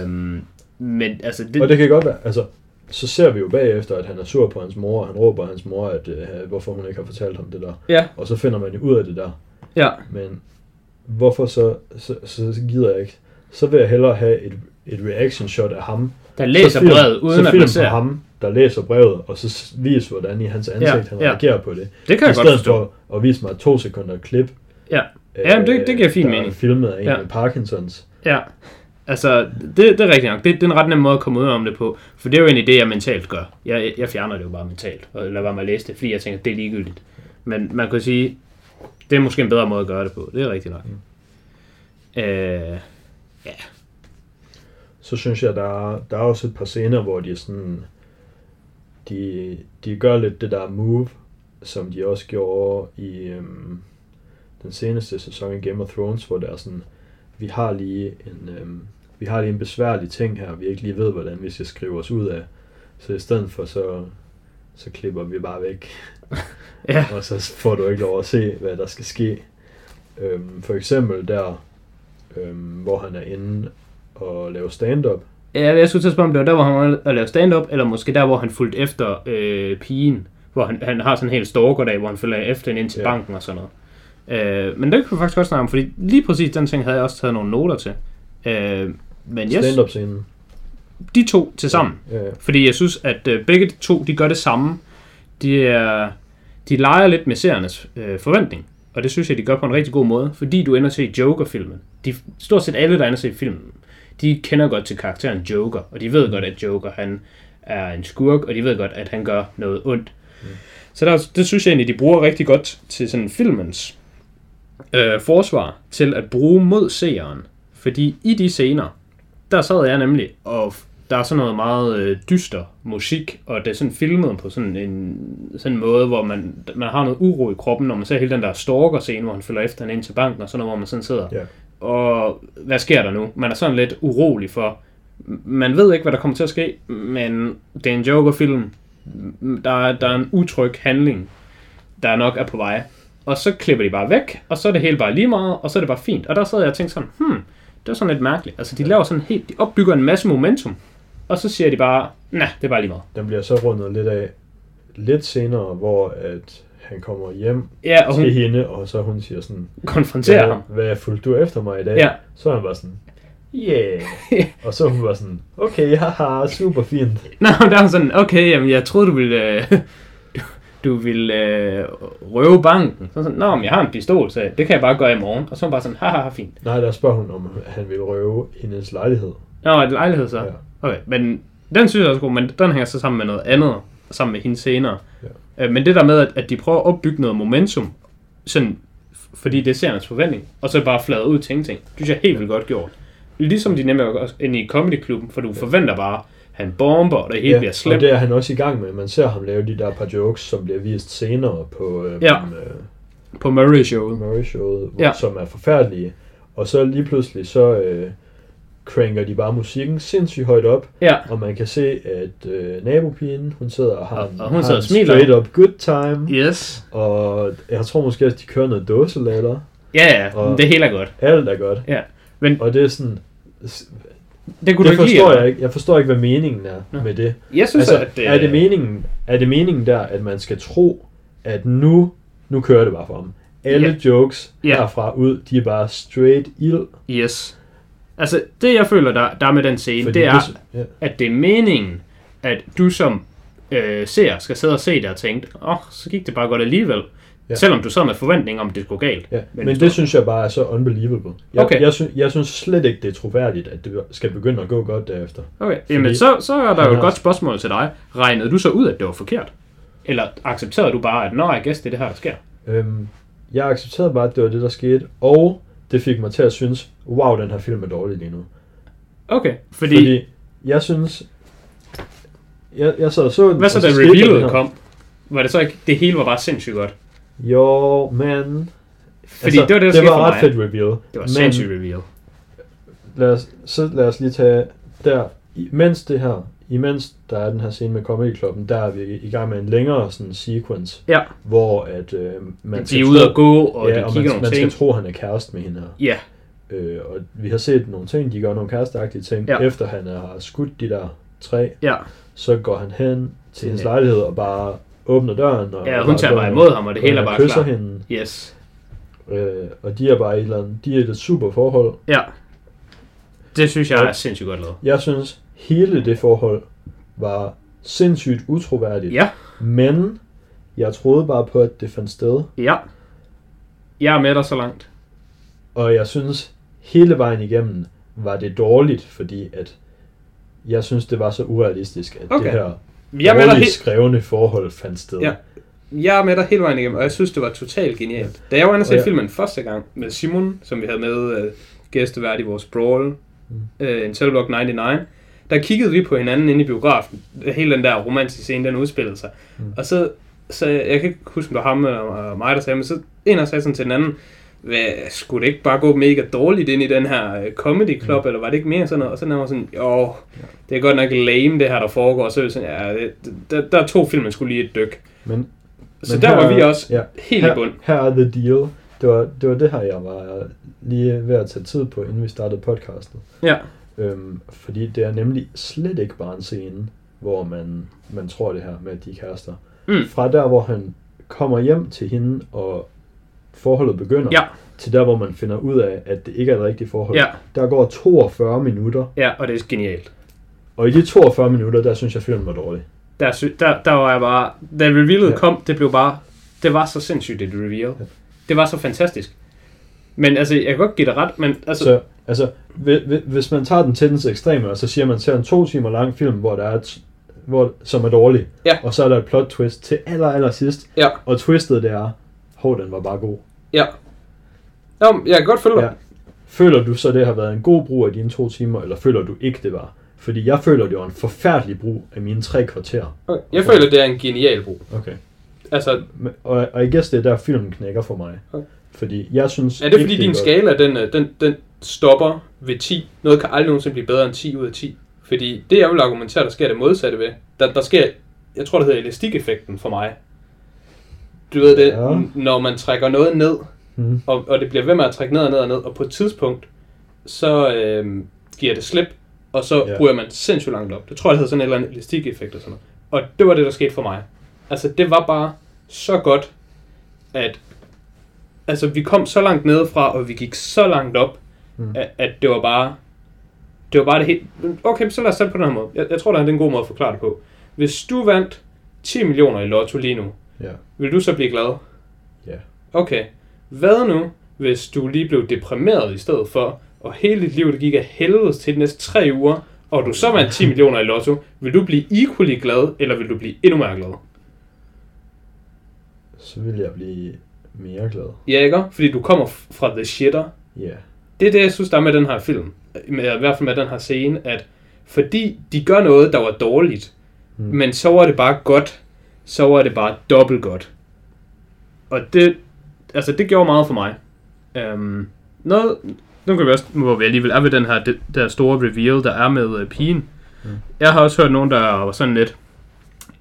Øhm, men altså, Det... Og det kan godt være, altså, så ser vi jo bagefter, at han er sur på hans mor, og han råber hans mor, at øh, hvorfor hun ikke har fortalt ham det der. Ja, Og så finder man jo ud af det der. ja, Men hvorfor så, så, så, så gider jeg ikke. Så vil jeg hellere have et, et reaction shot af ham. der læser brevet, uden så at man ser. ham, der læser brevet, og så s- vis, hvordan i hans ansigt Ja, han ja. reagerer på det. Det kan I jeg godt forstå. for at vise mig to sekunder klip. Ja. Ja, men det- det giver fin der mening. Filmet af en Ja. med Parkinsons. Ja, altså, det, det er rigtigt nok. Det, det er en ret nem måde at komme ud om det på. For det er jo egentlig det, jeg mentalt gør. Jeg, jeg fjerner det jo bare mentalt, og lader være med at læse det, fordi jeg tænker, det er ligegyldigt. Men man kan sige, det er måske en bedre måde at gøre det på. Det er rigtigt nok. Mm. Øh, Så synes jeg, der er, der er også et par scener, hvor de er sådan... De, de gør lidt det der move, som de også gjorde i øhm, den seneste sæson i Game of Thrones, hvor der er sådan, vi har lige en, øhm, vi har lige en besværlig ting her, vi ikke lige ved, hvordan vi skal skrive os ud af. Så i stedet for, så, så klipper vi bare væk, [LAUGHS] ja, og så får du ikke lov at se, hvad der skal ske. Øhm, for eksempel der, øhm, hvor han er inde og laver stand-up, Ja, jeg skulle til at spørge, om det var der, hvor han var at lave stand-up, eller måske der, hvor han fulgte efter øh, pigen. Hvor han, han har sådan en helt stalker-dag, hvor han følger efter hende ind til Ja. ja. banken og sådan noget. Øh, men det kan vi faktisk godt snakke om, fordi lige præcis den ting havde jeg også taget nogle noter til. Øh, men yes, stand-up-scenen. de to til sammen. Ja, ja. Fordi jeg synes, at øh, begge de to, de gør det samme. De, er, de leger lidt med seernes øh, forventning. Og det synes jeg, de gør på en rigtig god måde. Fordi du ender til se Joker-filmen. De, stort set alle, der ender til filmen, de kender godt til karakteren Joker. Og de ved godt, at Joker han er en skurk, og de ved godt, at han gør noget ondt. Mm. Så der, det synes jeg egentlig, de bruger rigtig godt til sådan filmens øh, forsvar til at bruge mod seeren. Fordi i de scener, der sad jeg nemlig, og der er sådan noget meget øh, dyster musik, og det er sådan filmet på sådan en sådan en måde, hvor man, man har noget uro i kroppen, når man ser hele den der stalker-scene, hvor han følger efter hende ind til banken, og sådan noget, hvor man sådan sidder. Ja. Og hvad sker der nu? Man er sådan lidt urolig for, man ved ikke, hvad der kommer til at ske, men det er en Joker-film. Der, der er en utryg handling, der nok er på vej. Og så klipper de bare væk, og så er det helt bare lige meget, og så er det bare fint. Og der sad jeg og tænkte sådan, hmm, det er sådan lidt mærkeligt. Altså, de laver sådan helt, de opbygger en masse momentum, og så siger de bare, nej, det er bare lige meget. Den bliver så rundet lidt af lidt senere, hvor at han kommer hjem Ja, og hun til hende, og så hun siger sådan, konfronterer ham. hvad fulgte du efter mig i dag? Ja. Så han bare sådan, yeah. [LAUGHS] og så hun bare sådan, okay, haha, super fint. Nå, der er hun sådan, okay, jamen, jeg troede, du ville, øh, du, [LAUGHS] du ville øh, røve banken. Så sådan, nå, men jeg har en pistol, så det kan jeg bare gøre i morgen. Og så er hun bare sådan, haha, fint. Nej, der spørger hun, om han vil røve hendes lejlighed. Nå, det lejlighed så? Ja. Okay, men den synes jeg også god, men den hænger så sammen med noget andet, sammen med hende senere. Ja. Men det der med, at, at de prøver at opbygge noget momentum, sådan, fordi det er seriernes forventning, og så bare flade ud til ingenting, det synes jeg helt vildt godt gjort. Ligesom de nemlig også inde i comedyklubben, for du forventer bare, han bomber, og det hele bliver og slemt. det er han også i gang med. Man ser ham lave de der par jokes, som bliver vist senere på øh, Ja. øh, På Murray-showet. Murray-showet, Ja. ja. som er forfærdelige. Og så lige pludselig, så øh, cranker de bare musikken sindssygt højt op, Ja, og man kan se, at øh, nabopigen, hun sidder og har, Og- en, og hun har sidder og smiler. straight up good time, yes. og jeg tror måske også, de kører noget dåselatter. Ja, ja, Og- det hele er godt. Alt er godt. Ja, men Og det er sådan, det kunne det du ikke lide, forstår eller? jeg ikke. Jeg forstår ikke, hvad meningen er Nå. med det. Jeg synes, Altså, at det, er, det meningen, er det meningen der, at man skal tro, at nu, nu kører det bare for ham. Alle Ja. jokes Ja. herfra ud, de er bare straight ild. Yes. Altså, det jeg føler, der, der er med den scene, Fordi det er, ja. at det er meningen, at du som øh, seer skal sidde og se det og tænke, åh, oh, så gik det bare godt alligevel. Ja. Selvom du sad med forventning om, at det skulle gå galt. Ja, men, men det synes jeg bare er så unbelievable. Jeg, Okay. jeg, synes, jeg synes slet ikke, det er troværdigt, at det skal begynde at gå godt derefter. Okay, jamen så, så er der jo et har- godt spørgsmål til dig. Regnede du så ud, at det var forkert? Eller accepterede du bare, at nå, jeg guess, det er det her, der sker? Øhm, jeg accepterede bare, at det var det, der skete, og det fik mig til at synes, wow, den her film er dårlig lige nu. Okay, fordi, Fordi, jeg synes... Jeg, jeg sad og så den, hvad så da revealet kom? Var det så ikke, det hele var bare sindssygt godt? Jo, men... Fordi det var det, der det var for ret fedt reveal. Det var men sindssygt reveal. lad os, så lad os lige tage der, imens det her, imens der er den her scene med Comedy Clubben, der er vi i gang med en længere sådan sequence, Ja, hvor at øh, man de er ude at gå, og ja, de og man, nogle man ting. skal tro, han er kæreste med hende her. Ja, Øh, og vi har set nogle ting, de gør nogle kæresteagtige ting, Ja. efter han har skudt de der tre, ja. så går han hen til hendes hende. lejlighed og bare åbner døren. Og Ja, og hun tager bare imod ham, og det og hele er bare kysser klar. hende. Yes. Øh, og de er bare et eller andet, de er et super forhold. Ja. Det synes jeg Ja. er sindssygt godt lavet. Jeg synes, hele det forhold var sindssygt utroværdigt. Ja, Men jeg troede bare på, at det fandt sted. ja. Jeg er med dig så langt. Og jeg synes, hele vejen igennem var det dårligt, fordi at jeg synes, det var så urealistisk, at Okay. det her Jeg dårligt helt, skrevne forhold fandt sted. Ja. Jeg er med dig hele vejen igennem, og jeg synes, det var totalt genialt. Da jeg var inde og se Og jeg- filmen første gang med Simon, som vi havde med uh, gæstevært i vores Brawl, Mm. uh, en Cellblock 99, der kiggede vi på hinanden inde i biografen. Hele den der romantiske scene, den udspillede sig. Mm. Og så, så, jeg kan ikke huske, om det var ham eller mig, der sagde, men så en af os sagde sådan til den anden, hvad, skulle det ikke bare gå mega dårligt ind i den her øh, comedy club, mm. eller var det ikke mere sådan noget? Og så var sådan, jo, det er godt nok lame det her, der foregår. Og så er sådan, ja, det, der, der tog filmen skulle lige et dyk. Men, Så men der var her- vi også ja, helt i her, bund. her er the deal. Det var, det var det her, jeg var lige ved at tage tid på, inden vi startede podcastet. Ja, Øhm, fordi det er nemlig slet ikke bare en scene, hvor man, man tror det her med, at de er kærester. Mm. Fra der, hvor han kommer hjem til hende, og forholdet begynder, Ja. til der, hvor man finder ud af, at det ikke er et rigtigt forhold. Ja. Der går 42 minutter, ja, og det er genialt. og i de 42 minutter, der synes jeg, filmen var dårlig. Der, sy- der, der var jeg bare, da revealet ja. Kom, det blev bare, det var så sindssygt et reveal. Ja. Det var så fantastisk. Men altså, jeg kan godt give dig ret, men altså, Så altså, hvi- hvi- hvis man tager den til dens ekstreme, og så siger man, ser en to timer lang film, hvor der er et, hvor, som er dårlig, Ja. og så er der et plot twist til aller, aller sidst, ja, og twistet det er, hov, den var bare god. Ja. Nå, men jeg kan godt følge dig. Ja. Føler du så, det har været en god brug af dine to timer, eller føler du ikke, det var? Fordi jeg føler, det var en forfærdelig brug af mine tre kvarter. Okay. Jeg føler, det er en genial brug. Okay. Altså, Og, og jeg guess, det er der, filmen knækker for mig. Okay. Fordi jeg synes er det fordi ikke, din godt. skala, den, øh, den, den stopper ved 10? Noget kan aldrig nogensinde blive bedre end 10 ud af 10. Fordi det, jeg vil argumentere, der sker det modsatte ved. Der, der sker, jeg tror, det hedder elastikeffekten for mig. Du ved det, Ja. når man trækker noget ned, Mm. og, og det bliver ved med at trække ned og ned og ned, og på et tidspunkt, så øh, giver det slip, og så Ja. ryger man sindssygt langt op. Det tror jeg, det hedder sådan en eller anden elastikeffekt og sådan noget. Og det var det, der skete for mig. Altså, det var bare så godt, at altså, vi kom så langt nedefra, og vi gik så langt op, Mm. at, at det var bare, det var bare det helt... Okay, så lad os det på den her måde. Jeg, jeg tror, der er en god måde at forklare det på. Hvis du vandt 10 millioner i lotto lige nu, Ja. vil du så blive glad? Ja. Okay. Hvad nu, hvis du lige blev deprimeret i stedet for, og hele dit liv det gik af helvedes til de næste tre uger, og du så vandt 10 [LAUGHS] millioner i lotto, vil du blive equally glad, eller vil du blive endnu mere glad? Så vil jeg blive mere glad. Ja, ikke? Fordi du kommer fra the shitter. Ja. Det er det, jeg synes, der er med den her film. Med, I hvert fald med den her scene, at fordi de gør noget, der var dårligt, mm. men så var det bare godt, så var det bare dobbelt godt. Og det, altså det gjorde meget for mig. Um, noget, nu kan vi også, hvor vi alligevel er ved den her, det, der store reveal, der er med uh, pigen. Mm. Jeg har også hørt nogen, der var sådan lidt,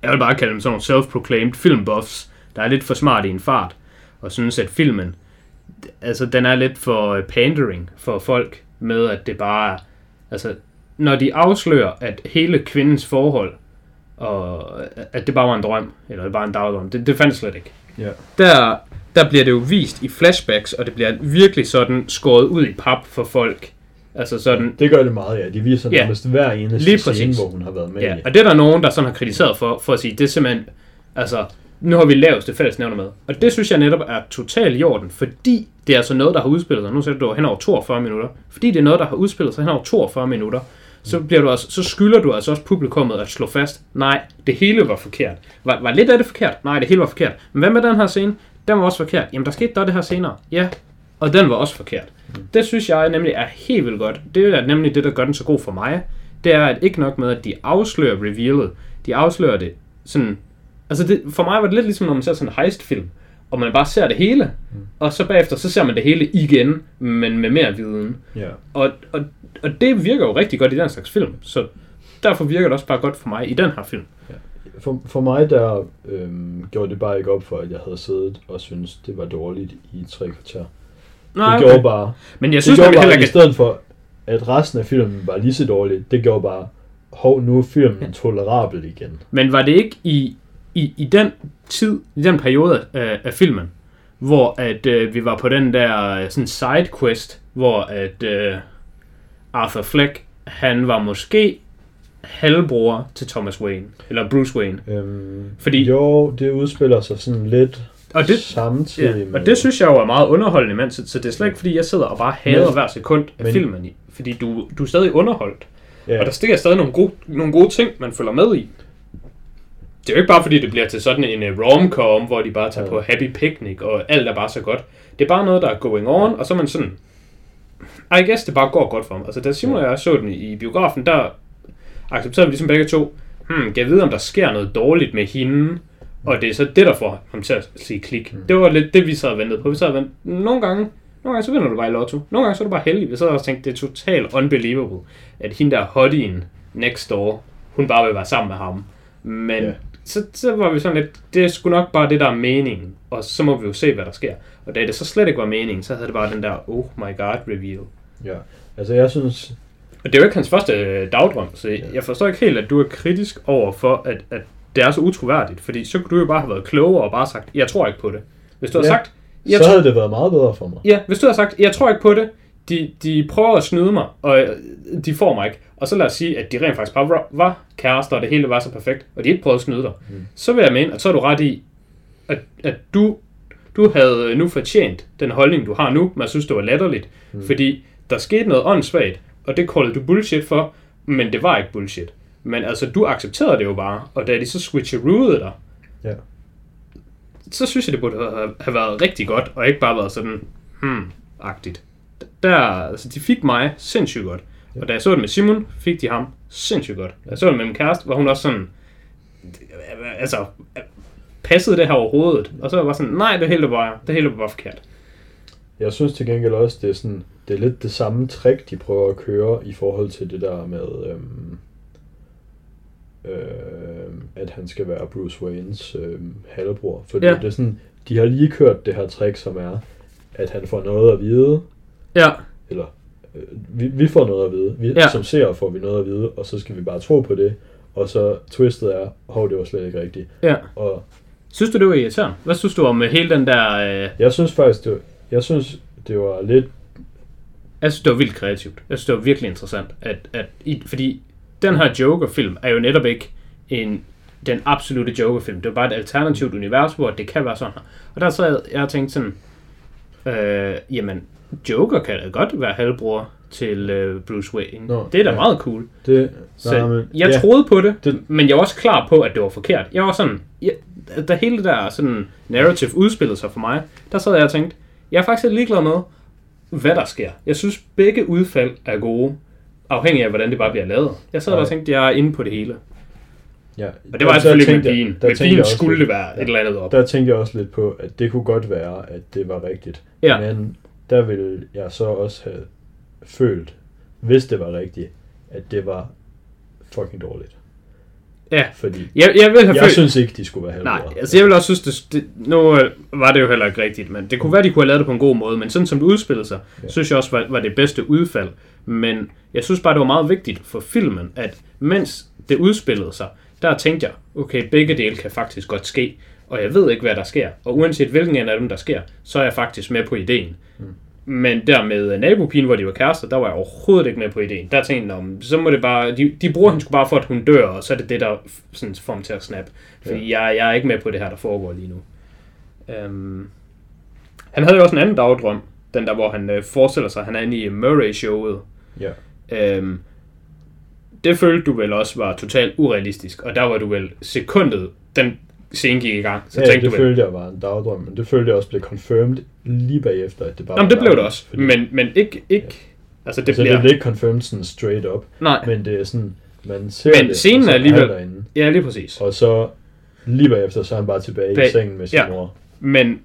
jeg vil bare kalde dem sådan nogle self-proclaimed filmbuffs, der er lidt for smart i en fart, og synes, at filmen, altså den er lidt for øh, pandering for folk, med at det bare er, altså når de afslører, at hele kvindens forhold, og at det bare var en drøm, eller det bare en dagdrøm, det, det fandt slet ikke. Ja. Der, der bliver det jo vist i flashbacks, og det bliver virkelig sådan skåret ud i pap for folk. Altså sådan, Det gør det meget, ja. De viser Ja. nærmest hver eneste Lige scene, præcis. hvor hun har været med ja, i. og det er der nogen, der sådan har kritiseret for, for at sige, det er simpelthen, altså, nu har vi laveste fællesnævner med. Og det synes jeg netop er totalt i orden, fordi det er altså noget, der har udspillet sig. Nu sætter du hen over 42 minutter. Fordi det er noget, der har udspillet sig hen over 42 minutter, så, bliver du altså, så skylder du altså også publikummet at slå fast, nej, det hele var forkert. Var, var lidt af det forkert? Nej, det hele var forkert. Men hvad med den her scene? Den var også forkert. Jamen, der skete der det her senere. Ja, og den var også forkert. Mm. Det synes jeg nemlig er helt vildt godt. Det er nemlig det, der gør den så god for mig. Det er at ikke nok med, at de afslører revealet. De afslører det sådan... Altså, det, for mig var det lidt ligesom, når man ser sådan en heist-film, og man bare ser det hele, mm. og så bagefter, så ser man det hele igen, men med mere viden. Ja. Og, og, og det virker jo rigtig godt i den slags film, så derfor virker det også bare godt for mig i den her film. For, for mig der øhm, gjorde det bare ikke op for, at jeg havde siddet og synes det var dårligt i tre kvarter. Nej, det gjorde bare, men jeg det synes gjorde nemlig bare heller i ikke, stedet for, at resten af filmen var lige så dårlig, det gjorde bare, hov, nu er filmen tolerabel igen. Men var det ikke i, i, i den tid, i den periode af, af filmen, hvor at øh, vi var på den der øh, sådan side quest, hvor at øh, Arthur Fleck, han var måske halvbror til Thomas Wayne, eller Bruce Wayne. Øhm, Fordi- Jo, det udspiller sig sådan lidt Og det, samtidig ja, og det synes jeg jo er meget underholdende, imens, så, så det er slet ikke fordi, jeg sidder og bare hader Men- hver sekund af men- filmen, i, fordi du, du er stadig underholdt. ja, Og der stikker stadig nogle gode, nogle gode ting, man følger med i. Det er jo ikke bare fordi, det bliver til sådan en uh, rom-com, hvor de bare tager Ja. på happy picnic, og alt er bare så godt. Det er bare noget, der er going on, og så er man sådan... I guess det bare går godt for ham. Altså, da Simon og jeg så den i biografen, der accepterede vi ligesom begge to, hmm, kan jeg vide, om der sker noget dårligt med hende, og det er så det, der får ham til at sige klik. Mm. Det var lidt det, vi sad og ventede på. Vi sad og ventede. Nogle gange, nogle gange så vinder du bare i lotto. Nogle gange så er du bare heldig. Vi sad og tænkte, det er totalt unbelievable, at hende der hottien next door, hun bare vil være sammen med ham. Men Ja. Så, så var vi sådan lidt, det er sgu nok bare det, der er meningen, og så må vi jo se, hvad der sker. Og da det så slet ikke var meningen, så havde det bare den der, oh my god, reveal. ja. Altså jeg synes, Og det er jo ikke hans første øh, dagdrøm, så jeg forstår ikke helt, at du er kritisk over for, at, at det er så utroværdigt. Fordi så kunne du jo bare have været klogere og bare sagt, jeg tror ikke på det. Hvis du havde Ja. sagt, jeg så havde det været meget bedre for mig. ja, hvis du havde sagt, jeg tror ikke på det, de, de prøver at snyde mig, og øh, de får mig ikke. Og så lad os sige, at de rent faktisk bare var, kærester, og det hele var så perfekt, og de ikke prøvede at snyde dig. Mm. Så vil jeg mene, at så er du ret i, at, at du, du havde nu fortjent den holdning, du har nu, men jeg synes, det var latterligt. Mm. Fordi der skete noget åndssvagt, og det kaldte du bullshit for, men det var ikke bullshit. Men altså, du accepterede det jo bare, og da de så switcherooede dig, Ja. så synes jeg, det burde have- været rigtig godt, og ikke bare været sådan, hmm-agtigt. Der, altså, de fik mig sindssygt godt. Og da jeg så det med Simon, fik de ham sindssygt godt. Da jeg så det med min kæreste, var hun også sådan, altså, passede det her overhovedet? Og så var jeg sådan, nej, det hele var det hele var bare forkert. Jeg synes til gengæld også, det er sådan, det er lidt det samme trick, de prøver at køre i forhold til det der med, øhm, øh, at han skal være Bruce Waynes øhm, halvbror. Fordi Ja. det er sådan, de har lige kørt det her trick, som er, at han får noget at vide, Ja, eller øh, vi, vi får noget at vide. Vi, Ja. Som seere får vi noget at vide, og så skal vi bare tro på det. Og så twistet er, hov, det var slet ikke rigtigt. ja. Og Synes du, det var irriterende? Hvad synes du om øh, hele den der... Øh, jeg synes faktisk, det, jeg synes, det var lidt jeg synes, det var vildt kreativt. Jeg synes, det var virkelig interessant. At, at, i, fordi den her Joker-film er jo netop ikke en, den absolute Joker-film. Det er bare et alternativt univers, hvor det kan være sådan her. Og der så jeg, jeg har tænkt sådan, øh, jamen, Joker kan da godt være halvbror til øh, Bruce Wayne. Nå, det er da ja. meget cool. det. Så nej, men- jeg ja. troede på det, Det- men jeg var også klar på, at det var forkert. Jeg var sådan, ja, da hele det der sådan narrative udspillede sig for mig, der sad jeg og tænkte, jeg er faktisk lidt ligeglad med, hvad der sker. Jeg synes, begge udfald er gode, afhængig af, hvordan det bare bliver lavet. Jeg sad Ja. og tænkte, jeg er inde på det hele. Ja, Og det var jeg selvfølgelig ikke med pigen. Med tænkte pigen jeg skulle det være et eller andet op. Der tænkte jeg også lidt på, at det kunne godt være, at det var rigtigt. Ja. Men der ville jeg så også have følt, hvis det var rigtigt, at det var fucking dårligt. Ja. Fordi Jeg, jeg vil have jeg følt... synes ikke, de skulle være halvbrødre. Nej, altså jeg vil også synes, det, det, nu øh, var det jo heller ikke rigtigt, men det kunne være, de kunne have lavet det på en god måde, men sådan som det udspillede sig. Ja. synes jeg også var, var det bedste udfald. Men jeg synes bare, det var meget vigtigt for filmen, at mens det udspillede sig, der tænkte jeg, okay, begge dele kan faktisk godt ske, og jeg ved ikke, hvad der sker. Og uanset hvilken en af dem, der sker, så er jeg faktisk med på ideen. Mm. Men der med øh, nabopigen, hvor de var kærester, der var jeg overhovedet ikke med på ideen. Der tænkte jeg, om, så må det bare, de, de bruger hende sgu bare for, at hun dør, og så er det det, der sådan, får mig til at snappe. Fordi jeg, jeg er ikke med på det her, der foregår lige nu. Um, han havde jo også en anden dagdrøm, den der, hvor han øh, forestiller sig, at han er inde i Murray-showet. Ja. Øhm, det følte du vel også var totalt urealistisk, og der var du vel sekundet, den scene gik i gang, så ja, tænkte det du følte jeg var en dagdrøm, men det følte jeg også blev confirmed lige bagefter, at det bare Jamen, det blev det også, fordi- men, men ikke, ikke altså det altså, bliver, det blev ikke confirmed sådan straight up, nej, men det er sådan, man ser Men det, scenen og så er alligevel- derinde, ja lige præcis. og så lige bagefter, så er han bare tilbage Bag- i sengen med sin ja. mor. Men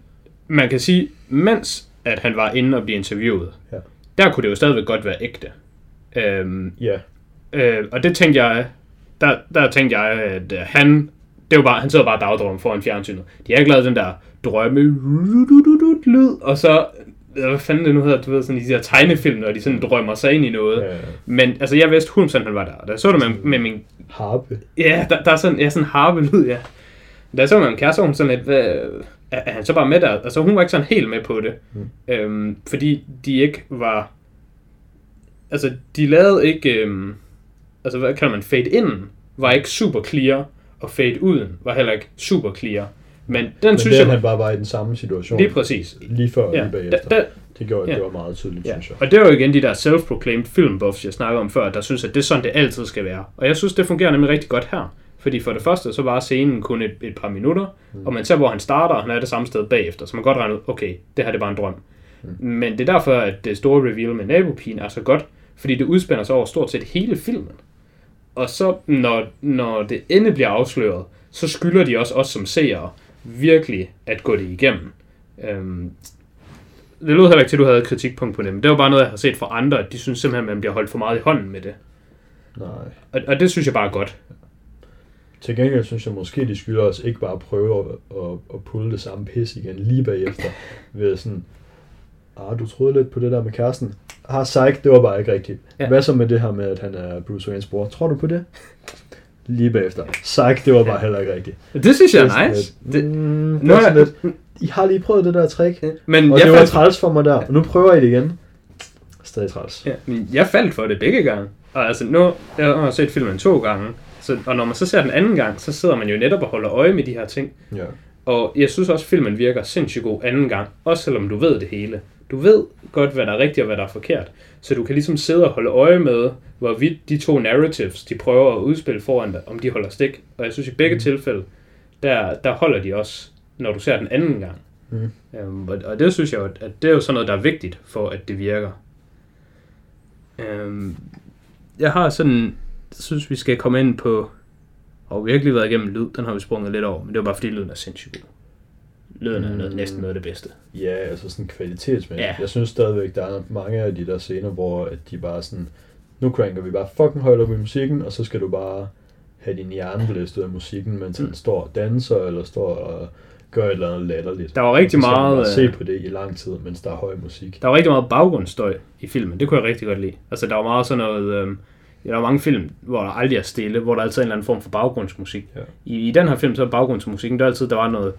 man kan sige, mens at han var inde og blive interviewet, Ja. der kunne det jo stadigvæk godt være ægte. Øhm, Ja, øh, og det tænkte jeg, der, der tænkte jeg, at øh, han, det var bare, han sidder bare dagdrømmen foran fjernsynet. De har ikke lavet den der drømme lyd, og så, øh, hvad fanden det nu hedder, du ved, sådan de der tegnefilm, når de sådan drømmer sig ind i noget. ja. Men altså, jeg vidste 100% han var der. Og Da jeg så det med, med min harpe. Ja, der, der er sådan, ja, sådan harpe-lyd, ja. Da jeg så med min kæreste, hun sådan lidt, hvad, er, han så bare med der? Altså, hun var ikke sådan helt med på det. Mm. Øhm, fordi de ikke var... Altså, de lavede ikke... Øhm, altså, hvad kalder man? Fade in var ikke super clear, og fade uden var heller ikke super clear. Men den Men synes det, jeg... han bare var i den samme situation, Lige præcis. lige før og Ja, lige da, bagefter, da, det gjorde, ja. det var meget tydeligt, Ja, synes jeg. og det er jo igen de der self-proclaimed filmbuffs, jeg snakkede om før, der synes, at det er sådan, det altid skal være. Og jeg synes, det fungerer nemlig rigtig godt her. Fordi for det første, så var scenen kun et, et par minutter, mm. og man ser, hvor han starter, og han er det samme sted bagefter. Så man godt regne ud, okay, det her det er bare en drøm. Mm. Men det er derfor, at det store reveal med nabopigen er så godt, fordi det udspænder sig over stort set hele filmen. Og så, når, når det endelig bliver afsløret, så skylder de også os som seere virkelig at gå det igennem. Øhm, det lød heller ikke til, at du havde et kritikpunkt på det, men det var bare noget, jeg har set fra andre, at de synes simpelthen, at man bliver holdt for meget i hånden med det. Nej. Og, og det synes jeg bare er godt. Til gengæld synes jeg måske, de skylder os ikke bare at prøve at, at, at pulle det samme pis igen lige bagefter. [LAUGHS] ved sådan, ah, du troede lidt på det der med kæresten. Ah, psych, det var bare ikke rigtigt. Ja. Ja. Hvad så med det her med, at han er Bruce Waynes bror? Tror du på det? Lige bagefter. Psych, det var bare heller ikke rigtigt. Det synes jeg Det er nice. lidt, Det, mm, nu er lidt, I har lige prøvet det der trick, men og jeg det var faldt, træls for mig der, og nu prøver I det igen. Stadig træls. ja, men jeg faldt for det begge gange. Og altså nu, jeg har set filmen to gange, så, og når man så ser den anden gang, så sidder man jo netop og holder øje med de her ting. Ja. Og jeg synes også, at filmen virker sindssygt god anden gang, også selvom du ved det hele. Du ved godt, hvad der er rigtigt og hvad der er forkert. Så du kan ligesom sidde og holde øje med, hvorvidt de to narratives, de prøver at udspille foran dig, om de holder stik. Og jeg synes, i begge mm. tilfælde, der, der holder de også, når du ser den anden gang. Mm. Øhm, og, og det synes jeg jo, at det er jo sådan noget, der er vigtigt for, at det virker. Øhm, jeg har sådan, synes vi skal komme ind på, og virkelig været igennem lyd, den har vi sprunget lidt over, men det var bare fordi lyden er sindssygt god. Lyden er noget, Mm. næsten noget af det bedste. Ja, altså sådan kvalitetsmæssigt. Ja. Jeg synes stadigvæk, der er mange af de der scener, hvor at de bare sådan, nu cranker vi bare fucking højt op i musikken, og så skal du bare have din hjerne blæst ud af musikken, mens Mm. han står og danser, eller står og gør et eller andet latterligt. Der var rigtig Og så meget, øh, se på det i lang tid, mens der er høj musik. Der var rigtig meget baggrundsstøj i filmen. Det kunne jeg rigtig godt lide. Altså, der var meget sådan noget... Øhm, der var mange film, hvor der aldrig er stille, hvor der altid er en eller anden form for baggrundsmusik. Ja. I, I den her film, så er baggrundsmusikken, der altid, der var noget,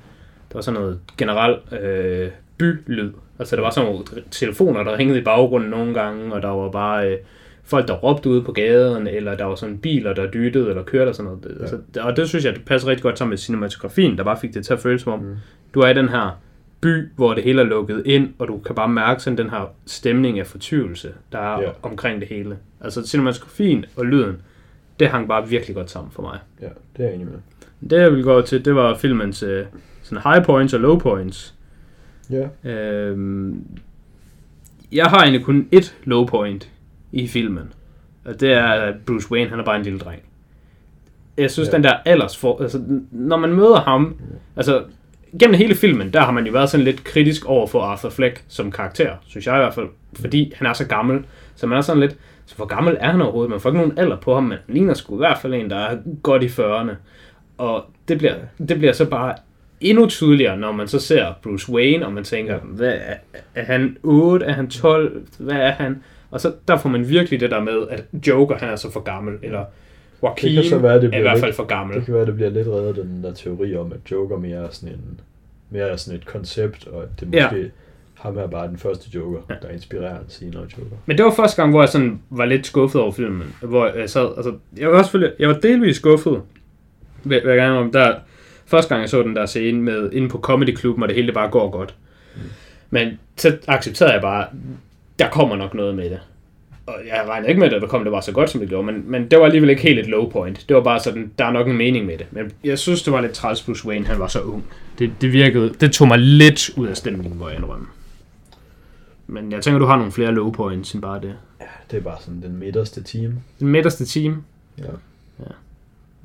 der var sådan noget generel øh, bylyd. Altså, der var sådan nogle telefoner, der ringede i baggrunden nogle gange, og der var bare øh, folk, der råbte ude på gaden, eller der var sådan biler, der dyttede eller kørte og sådan noget. Ja. Altså, og det synes jeg, det passer rigtig godt sammen med cinematografien, der bare fik det til at føles som om, Mm. du er i den her by, hvor det hele er lukket ind, og du kan bare mærke sådan den her stemning af fortvivlelse, der er Ja. omkring det hele. Altså cinematografien og lyden, det hang bare virkelig godt sammen for mig. Ja, det er jeg enig med. Det jeg ville gå til, det var filmens øh, sådan high points og low points. Ja, Øhm, jeg har egentlig kun ét low point i filmen, og det er, at Bruce Wayne, han er bare en lille dreng. Jeg synes, Ja. den der alders for, altså, når man møder ham, altså, gennem hele filmen, der har man jo været sådan lidt kritisk over for Arthur Fleck som karakter, synes jeg i hvert fald, fordi han er så gammel, så man er sådan lidt, så hvor gammel er han overhovedet? Man får ikke nogen alder på ham, men han ligner sgu i hvert fald en, der er godt i 40'erne. Og det bliver, det bliver så bare endnu tydeligere, når man så ser Bruce Wayne, og man tænker, hvad er, er han 8, er han 12, hvad er han? Og så der får man virkelig det der med, at Joker, han er så for gammel, eller Joaquin Det kan så være, det er i hvert lidt- fald for gammel. det kan være, det bliver lidt reddet den der teori om, at Joker mere er sådan, en, mere er sådan et koncept, og at det Ja. måske Ham er bare den første Joker, ja. der inspirerer en senere Joker. Men det var første gang, hvor jeg sådan var lidt skuffet over filmen. Hvor jeg sad, altså, jeg var også jeg var delvis skuffet. Vil jeg gerne om, der, første gang jeg så den der scene med inde på Comedy Club, og det hele bare går godt. Mm. Men så accepterede jeg bare, der kommer nok noget med det. Og jeg regnede ikke med, at det kom, det var så godt, som det gjorde, men, men det var alligevel ikke helt et low point. Det var bare sådan, der er nok en mening med det. Men jeg synes, det var lidt træls, plus Wayne, han var så ung. Det, det virkede, det tog mig lidt ud af stemningen, hvor jeg indrømmer. Men jeg tænker, du har nogle flere low points end bare det. Ja, det er bare sådan den midterste team. Den midterste team? Ja. ja.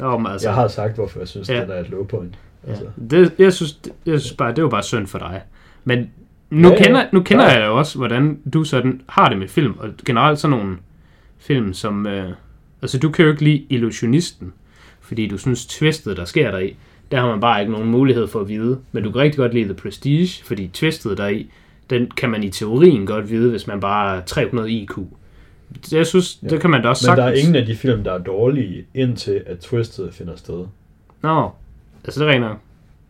Nå, altså, jeg har sagt, hvorfor jeg synes, ja. det er et low point. Altså. Ja. Det, jeg, synes, det, jeg synes bare, det var bare synd for dig. Men nu ja, ja. kender, nu kender ja. jeg jo også, hvordan du sådan har det med film, og generelt sådan nogle film, som... Øh, altså, du kan jo ikke lide Illusionisten, fordi du synes, twistet, der sker der i, der har man bare ikke nogen mulighed for at vide. Men du kan rigtig godt lide The Prestige, fordi twistet der i, den kan man i teorien godt vide, hvis man bare er 300 IQ. Jeg synes, ja. det kan man da også Men sagtens. der er ingen af de film, der er dårlige, indtil at twistet finder sted. Nå, altså det er rent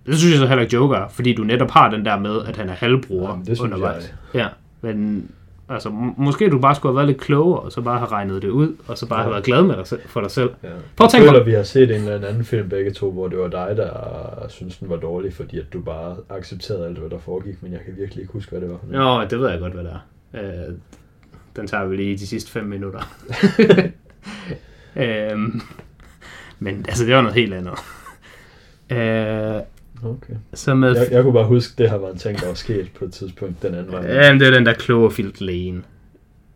Det synes jeg så heller ikke Joker er, fordi du netop har den der med, at han er halvbror Jamen, det undervejs. Jeg. Ja, men altså, måske du bare skulle have været lidt klogere, og så bare have regnet det ud, og så bare ja. have været glad med dig selv, for dig selv. Ja. Prøv at tænke føler, vi har set en eller anden film begge to, hvor det var dig, der synes den var dårlig, fordi at du bare accepterede alt, hvad der foregik, men jeg kan virkelig ikke huske, hvad det var. Jo, det ved jeg godt, hvad det er. Øh, den tager vi lige de sidste fem minutter. [LAUGHS] øhm, men altså, det var noget helt andet. Øh, okay. Så med jeg, jeg kunne bare huske, det her var en ting, der var sket på et tidspunkt den anden vej. Ja, det er den der Cloverfield Lane.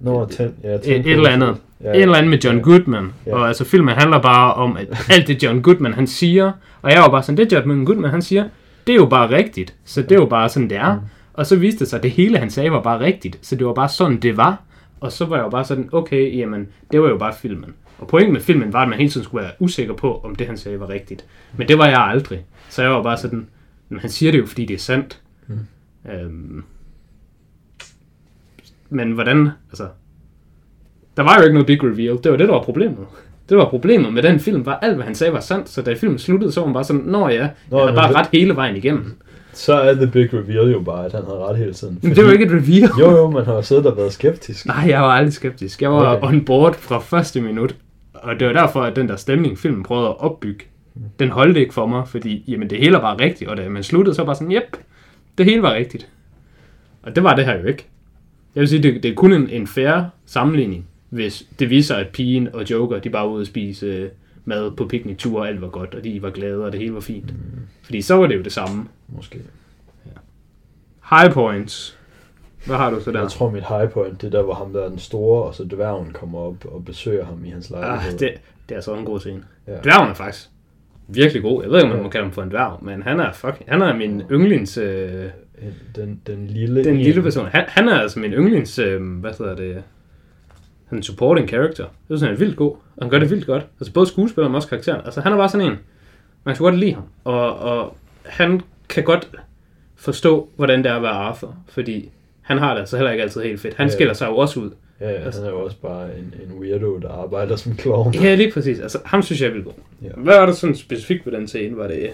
Nå, ten, ja, ten et, et eller andet. Ja, ja. En eller andet med John Goodman. Ja. Og altså, filmen handler bare om, at [LAUGHS] alt det John Goodman, han siger, og jeg var bare sådan, det John Goodman, han siger, det er jo bare rigtigt. Så det er jo bare sådan, det er. Mm. Og så viste det sig, at det hele, han sagde, var bare rigtigt. Så det var bare sådan, det var. Og så var jeg jo bare sådan, okay, jamen, det var jo bare filmen. Og pointen med filmen var, at man hele tiden skulle være usikker på, om det han sagde var rigtigt. Men det var jeg aldrig. Så jeg var bare sådan, men han siger det jo, fordi det er sandt. Mm. Øhm, men hvordan, altså, der var jo ikke noget big reveal. Det var det, der var problemet. Det var problemet med den film, var alt, hvad han sagde, var sandt. Så da filmen sluttede, så var man bare sådan, nå ja, nå, han havde bare ret hele vejen igennem. Så er the big reveal jo bare, at han havde ret hele tiden. Fordi... Men det var ikke et reveal. Jo, jo, man har siddet og været skeptisk. Nej, jeg var aldrig skeptisk. Jeg var okay. on board fra første minut. Og det var derfor, at den der stemning, filmen prøvede at opbygge, den holdte ikke for mig, fordi jamen, det hele var rigtigt, og da man sluttede, så var bare sådan, jep, det hele var rigtigt. Og det var det her jo ikke. Jeg vil sige, det, det er kun en, en fair sammenligning, hvis det viser, at pigen og Joker, de bare var ude at spise mad på pikniktur, og alt var godt, og de var glade, og det hele var fint. Mm. Fordi så var det jo det samme. Måske. Ja. High points. Hvad har du så der? Jeg tror, mit high point, det er der, hvor ham der er den store, og så dværgen kommer op og besøger ham i hans lejlighed. Ah, det, det er så en god scene. Ja. Dværgen er faktisk virkelig god. Jeg ved ikke, om man må kalde ham for en dværg, men han er, fuck, han er min yndlings... Øh, den, den lille... Den lille person. Han, han er altså min yndlings... Øh, hvad hedder det? Er supporting character. Det er sådan, han er vildt god. Og han gør det vildt godt. Altså både skuespiller og også karakteren. Altså han er bare sådan en... Man kan godt lide ham. Og, og han kan godt forstå, hvordan det er at være Arthur. Fordi han har det altså heller ikke altid helt fedt. Han ja, skiller sig jo også ud. Ja, ja altså, han er jo også bare en, en weirdo, der arbejder som klovn. Ja, lige præcis. Altså, ham synes jeg er vildt god. Ja. Hvad var der sådan specifikt på den scene? Var det,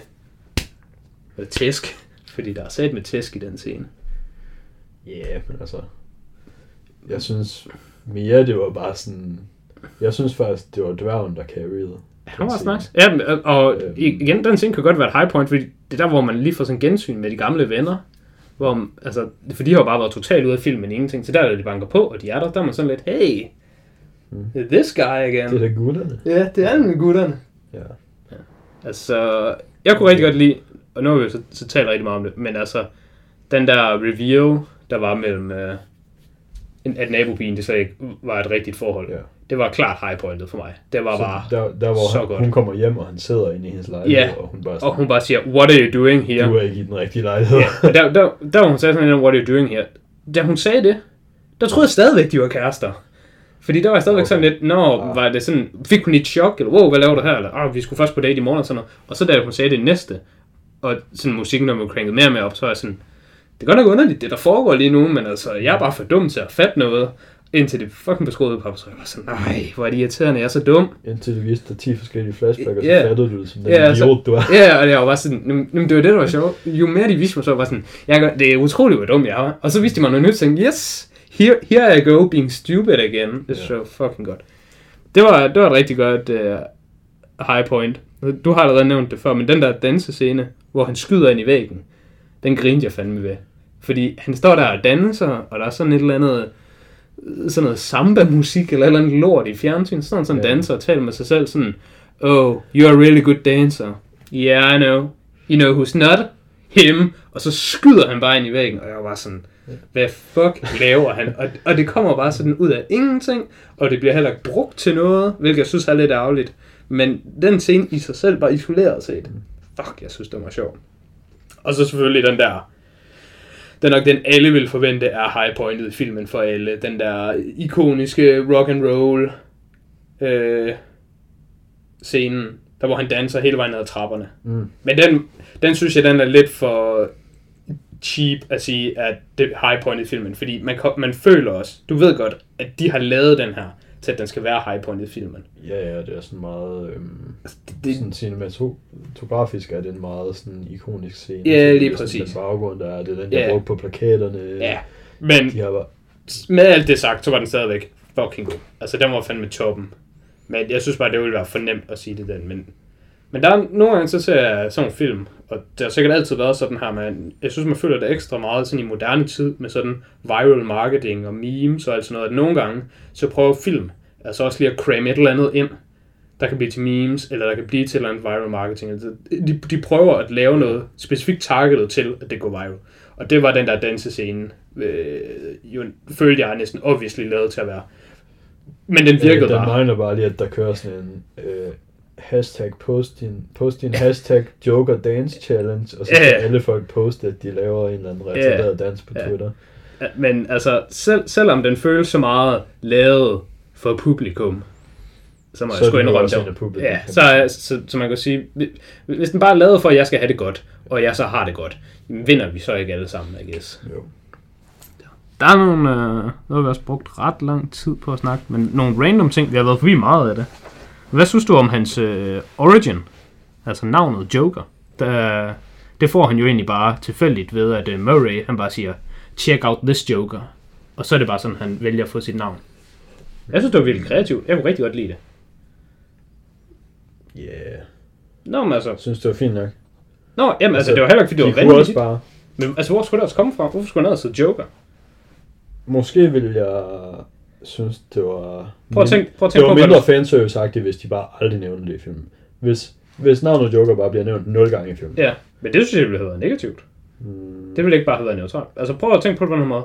var det tæsk? Fordi der er sat med tæsk i den scene. Ja, yeah, men altså... Jeg synes mere, det var bare sådan... Jeg synes faktisk, det var dværgen, der carried. Han var også nice. Ja, og øhm. igen, den scene kan godt være et high point, fordi det er der, hvor man lige får sådan gensyn med de gamle venner. Hvor, altså, for de har jo bare været totalt ude af filmen ingenting. Så der er de banker på, og de er der, der er man sådan lidt, hey, mm. this guy again. Det er da gutterne. Ja, det er med gutterne. Ja. ja. Altså, jeg kunne rigtig godt lide, og nu har vi så, så talt rigtig meget om det, men altså, den der reveal, der var mellem, uh, at nabopigen, det så ikke var et rigtigt forhold. Ja det var klart highpointet for mig. Det var så bare der, der, hvor så han, godt. hun kommer hjem, og han sidder inde i hendes lejlighed, ja. og hun bare sådan, og hun bare siger, what are you doing here? Du er ikke i den rigtige lejlighed. ja, der, der, der, hvor hun sagde sådan, what are you doing here? Da hun sagde det, der troede jeg stadigvæk, de var kærester. Fordi der var jeg stadigvæk okay. sådan lidt, nå, ah. var det sådan, fik hun et chok, eller wow, hvad laver du her? Eller, oh, vi skulle først på date i morgen, og sådan noget. Og så da hun sagde det næste, og sådan musikken, der var cranket mere og mere op, så var jeg sådan, det er godt nok underligt, det der foregår lige nu, men altså, jeg er bare for dum til at fatte noget. Indtil det fucking beskåede på, så jeg var sådan, nej, hvor er de irriterende, jeg er så dum. Indtil du viste dig 10 forskellige flashbacks, og så Ja. fattede du det som den Ja, altså- idiot, du er. Ja, og det var bare sådan, "Jamen, det var det, der var sjovt. Jo mere de viste mig, så var jeg sådan, jeg gør, det er utroligt, hvor dum jeg er. Og så viste de mig noget nyt, og tænkte, yes, here, here I go, being stupid again. Det er så fucking godt. Det var, det var et rigtig godt uh, high point. Du har allerede nævnt det før, men den der dansescene, hvor han skyder ind i væggen, den grinte jeg fandme ved. Fordi han står der og danser, og der er sådan et eller andet sådan noget samba-musik eller et eller andet lort i fjernsyn. Sådan sådan Ja. danser og taler med sig selv sådan, Oh, you're a really good dancer. Yeah, I know. You know who's not? Him. Og så skyder han bare ind i væggen, og jeg var sådan, hvad fuck laver han? Og, og det kommer bare sådan ud af ingenting, og det bliver heller ikke brugt til noget, hvilket jeg synes er lidt ærgerligt. Men den scene i sig selv, bare isoleret set, fuck, jeg synes, det var sjov. Og så selvfølgelig den der, det er nok den, alle vil forvente er high pointet i filmen for alle. Den der ikoniske rock and roll øh, scenen, der hvor han danser hele vejen ned ad trapperne. Mm. Men den, den synes jeg, den er lidt for cheap at sige, at det er high point i filmen. Fordi man, man føler også, du ved godt, at de har lavet den her, til at den skal være high point i filmen. Ja, ja, det er sådan meget... Øhm, Altså, det, sådan cinematografisk er det en meget sådan ikonisk scene. Ja, lige det er sådan præcis. Den baggrund, der er, det er den, der Ja. brugt på plakaterne. ja, men De har bare... med alt det sagt, så var den stadigvæk fucking god. Altså, den var fandme toppen. Men jeg synes bare, det ville være for nemt at sige det den. Men, men der er nogle gange, så ser jeg sådan en film, og det har sikkert altid været sådan her, men jeg synes, man føler det ekstra meget sådan i moderne tid, med sådan viral marketing og memes og alt sådan noget, at nogle gange, så prøver film altså også lige at cramme et eller andet ind, der kan blive til memes, eller der kan blive til et eller andet viral marketing. Altså, de, de prøver at lave noget specifikt targetet til, at det går viral. Og det var den der dansescene, øh, jo, følte jeg næsten obviously lavet til at være. Men den virkede øh, den bare. mangler bare lige, at der kører sådan en... Øh, hashtag post din, post din hashtag Joker Dance Challenge, og så kan ja. alle folk poste, at de laver en eller anden retarderet dans på Ja. Twitter. Men altså, selv, selvom den føles så meget lavet for publikum, så må Så jeg sgu indrømme det. Ja, så, man så, så, man kan sige, hvi- hvis den bare er lavet for, at jeg skal have det godt, og jeg så har det godt, vinder vi så ikke alle sammen, I guess. Jo. Der er nogle, øh, nu har vi også brugt ret lang tid på at snakke, men nogle random ting, vi har været forbi meget af det. Hvad synes du om hans øh, origin? Altså navnet Joker. Der, det får han jo egentlig bare tilfældigt ved, at øh, Murray, han bare siger, check out this Joker. Og så er det bare sådan, han vælger at få sit navn. Jeg synes, det var virkelig kreativt. Jeg kunne rigtig godt lide det. Ja, yeah. Nå, men altså... jeg synes, det var fint nok. Nå, jamen, altså, Altså, det var heller ikke, fordi det De var vanvittigt. bare... Men altså, hvor skulle det også komme fra? Hvorfor skulle han hedde Joker? Måske ville jeg synes, det var... Prøv at tænke, prøv at Det tænke var mindre der- fanservice-agtigt, hvis de bare aldrig nævnte det i filmen. Hvis, hvis navnet Joker bare bliver nævnt 0 gange i filmen. Ja, men det synes jeg ville have været negativt. Mm, Det ville ikke bare have været neutralt. Altså prøv at tænke på det på den måde.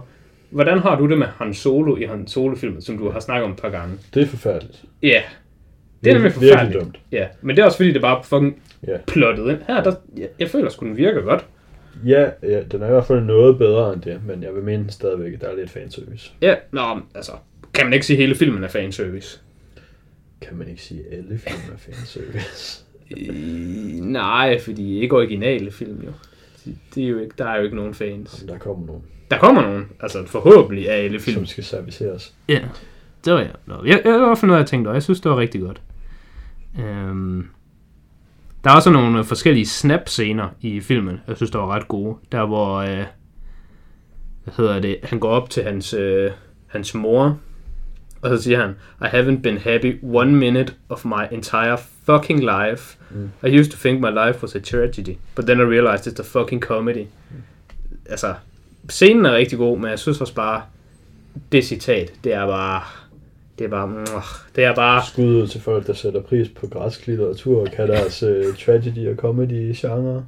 Hvordan har du det med Han Solo i Han Solo-filmen, som du har snakket om et par gange? det er forfærdeligt. Ja, det er nemlig Virkelig forfærdeligt. dumt. Ja, men det er også fordi, det bare er fucking Ja. plottet ind. Her, der, jeg, jeg føler sgu, den virker godt. Ja, ja, den er i hvert fald noget bedre end det, men jeg vil mene stadigvæk, at der er lidt fanservice. Ja, nå, altså, kan man ikke sige, at hele filmen er fanservice? Kan man ikke sige, at alle film er fanservice? [LAUGHS] Øh, nej, fordi ikke originale film jo. De, de er jo ikke, der er jo ikke nogen fans. Men der kommer nogen, Der kommer nogen, altså forhåbentlig af alle film. som skal serviceres. Ja, det var jeg. Nå, jeg, jeg, jeg var for noget, jeg tænkte, og jeg synes, det var rigtig godt. Øhm, der er også nogle forskellige snap-scener i filmen, jeg synes, der var ret gode. Der hvor, øh, hvad hedder det, han går op til hans, øh, hans mor, og så siger han, I haven't been happy one minute of my entire fucking life. Mm. I used to think my life was a tragedy, but then I realized it's a fucking comedy. Altså, scenen er rigtig god, men jeg synes også bare, det citat, det er bare, det er bare, det er bare, Skud ud til folk, der sætter pris på græsk litteratur og kan deres uh, tragedy og comedy genre.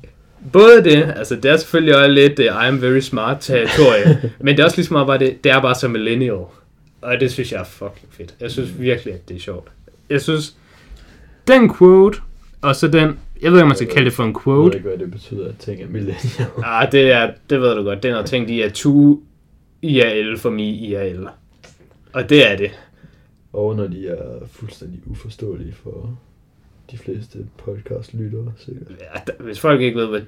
både det, altså det er selvfølgelig også lidt uh, I am very smart territorie, [LAUGHS] men det er også ligesom bare det, det er bare så millennial, og det synes jeg er fucking fedt. Jeg synes virkelig, at det er sjovt. Jeg synes, den quote, og så den, jeg ved ikke, om man skal kalde det for en Jeg ved quote, ikke, hvad det betyder, at ting er millennial. [LAUGHS] ah, det er, det ved du godt, den har tænkt i, at 2 IRL for mig IRL. Og det er det. Og når de er fuldstændig uforståelige for de fleste podcast-lyttere, sikkert. Ja, der, hvis folk ikke ved, hvad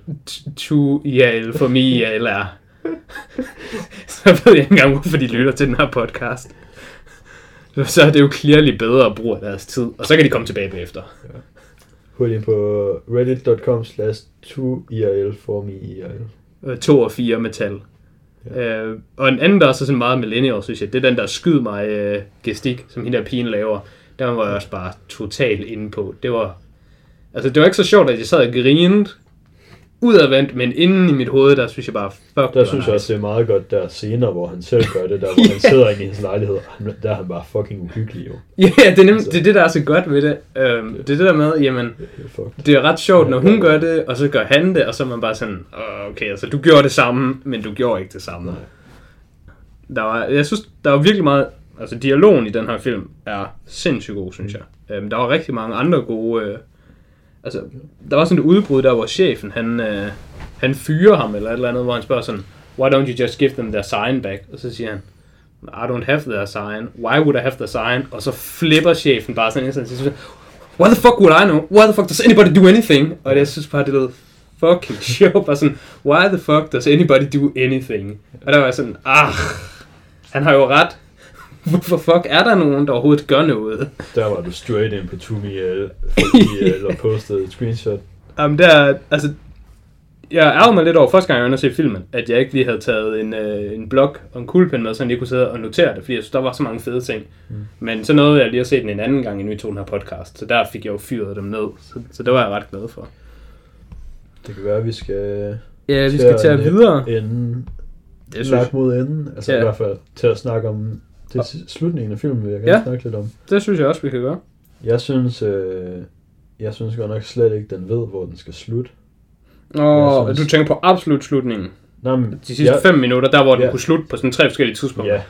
2 IRL for mig IRL er, [LAUGHS] så ved jeg ikke engang, hvorfor de lytter til den her podcast. så er det jo clearly bedre at bruge deres tid, og så kan de komme tilbage bagefter. Hurtigt på reddit.com slash 2IRL for me IRL. Øh, To og fire metal. Ja. Ja. Øh, og en anden, der er så sådan meget millennial, synes jeg, det er den der skyd mig øh, gestik, som hende der pigen laver. Der var jeg også bare totalt inde på. Det var, altså det var ikke så sjovt, at jeg sad og grinede udadvendt, men inden i mit hoved, der synes jeg bare, fuck, Der synes jeg også, det er meget godt der senere, hvor han selv gør det, der hvor han [LAUGHS] sidder inde i hans lejlighed. Han, der er han bare fucking uhyggelig jo. [LAUGHS] Ja, det er, nemt, det er det, der er så godt ved det. Øhm, det er det der med, jamen, Det er det er ret sjovt, når hun gør det, og så gør han det, og så er man bare sådan, "Åh, okay, altså du gjorde det samme, men du gjorde ikke det samme. Nej. Der var, jeg synes, der var virkelig meget, altså dialogen i den her film er sindssygt god, synes jeg. Øhm, der var rigtig mange andre gode, øh, altså, der var sådan et udbrud der, hvor chefen, han, øh, han fyrer ham, eller et eller andet, hvor han spørger sådan, why don't you just give them their sign back? Og så siger han, I don't have their sign. Why would I have their sign? Og så flipper chefen bare sådan en sådan, siger, What the fuck would I know? Why the fuck does anybody do anything? Og jeg synes bare, det lød fucking [LAUGHS] sjovt. Bare sådan, why the fuck does anybody do anything? Og der var jeg sådan, ah, han har jo ret. Hvorfor fuck er der nogen, der overhovedet gør noget? Der var du straight ind på 2IRL, for IRL og postede et screenshot. Jamen der, altså, jeg ærger mig lidt over første gang, jeg var se filmen, at jeg ikke lige havde taget en, øh, en blok og en kuglepen med, så jeg lige kunne sidde og notere det, fordi jeg synes, der var så mange fede ting. Mm. Men så nåede jeg lige at se den en anden gang, inden vi tog den her podcast, så der fik jeg jo fyret dem ned, så, så det var jeg ret glad for. Det kan være, at vi skal... Ja, vi skal tage videre. Enden, Det synes, mod enden. Altså Ja. i hvert fald til at snakke om... Til slutningen af filmen vil jeg gerne Ja. snakke lidt om. det synes jeg også, vi kan gøre. Jeg synes, øh, jeg synes godt nok slet ikke, den ved, hvor den skal slutte. Og Jeg du synes- tænker på absolut slutningen. Nå, men, De sidste ja. fem minutter, der hvor den Ja. kunne slutte på sådan tre forskellige tidspunkter. Ja,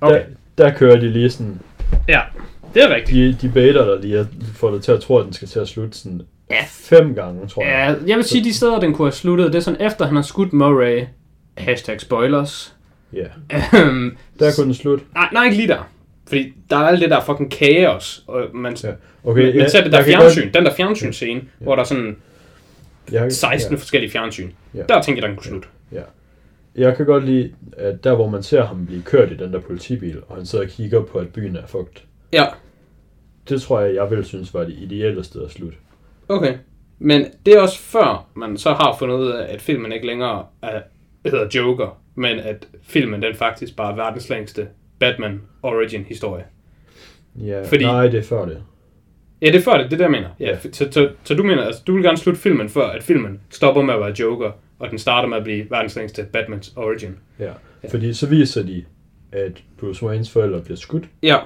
Okay. der, der kører de lige sådan... Ja, det er rigtigt. De, de baiter dig lige får dig til at tro, at den skal til at slutte sådan Ja. fem gange, tror jeg. Ja, jeg vil sige, de steder, den kunne have sluttet, det er sådan efter, han har skudt Murray. Hashtag spoilers. Ja. Øhm, Der kunne den slutte. nej, nej, ikke lige der. Fordi der er alt det der fucking kaos. Og man, Ja. ja. Okay, men, men så er det der fjernsyn, den der fjernsynscene, Ja. hvor der er sådan Godt, jeg, 16 forskellige fjernsyn. Ja. Der tænker jeg, den kunne slutte. Jeg kan godt lide, at der hvor man ser ham blive kørt i den der politibil, og han sidder og kigger på, at byen er fugt. Ja, Det tror jeg, jeg vil synes var det ideelle sted at slutte. okay. Men det er også før, man så har fundet ud af, at filmen ikke længere er, hedder Joker, men at filmen den faktisk bare er verdens længste Batman origin historie. Ja, Fordi-. Nej, det er før det. Ja, det er før det, det er jeg mener. Ja, Ja. så, så, så, du mener, altså, du vil gerne slutte filmen før, at filmen stopper med at være Joker, og den starter med at blive verdens længste Batmans origin. Ja. Fordi så viser de, at Bruce Waynes forældre bliver skudt. Ja,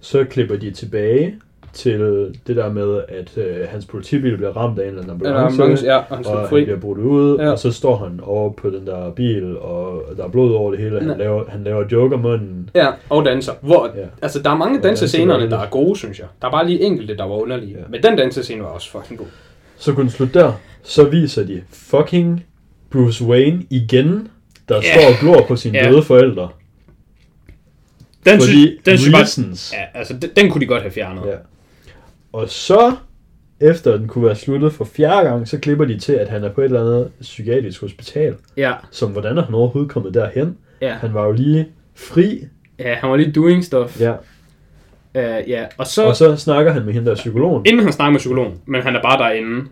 Så klipper de tilbage til det der med, at øh, hans politibil bliver ramt af en eller anden eller ambulance. ambulance, ja, og han og slipper han fri. bliver brudt ud, Ja. ja. og så står han over på den der bil, og der er blod over det hele. Han Nej. laver, han laver joker-munden. Ja, og danser. Hvor, ja. Ja. Altså, der er mange dansescenerne, der er gode, synes jeg. Der er bare lige enkelte, der var underlige. Ja. Ja. Men den dansescene var også fucking god. Så kunne den slutte der. Så viser de fucking Bruce Wayne igen, der Ja. står og glor på sine Ja. døde forældre. Den, Fordi synes, den synes jeg bare, reasons. ja, altså, den, den kunne de godt have fjernet. Ja. Og så, efter den kunne være sluttet for fjerde gang, så klipper de til, at han er på et eller andet psykiatrisk hospital. Ja, Som, hvordan er han overhovedet kommet derhen? ja. Han var jo lige fri. ja han var lige doing stuff. Ja. Uh, ja. Og så, Og så snakker han med hende der psykologen. inden han snakker med psykologen, men han er bare derinde,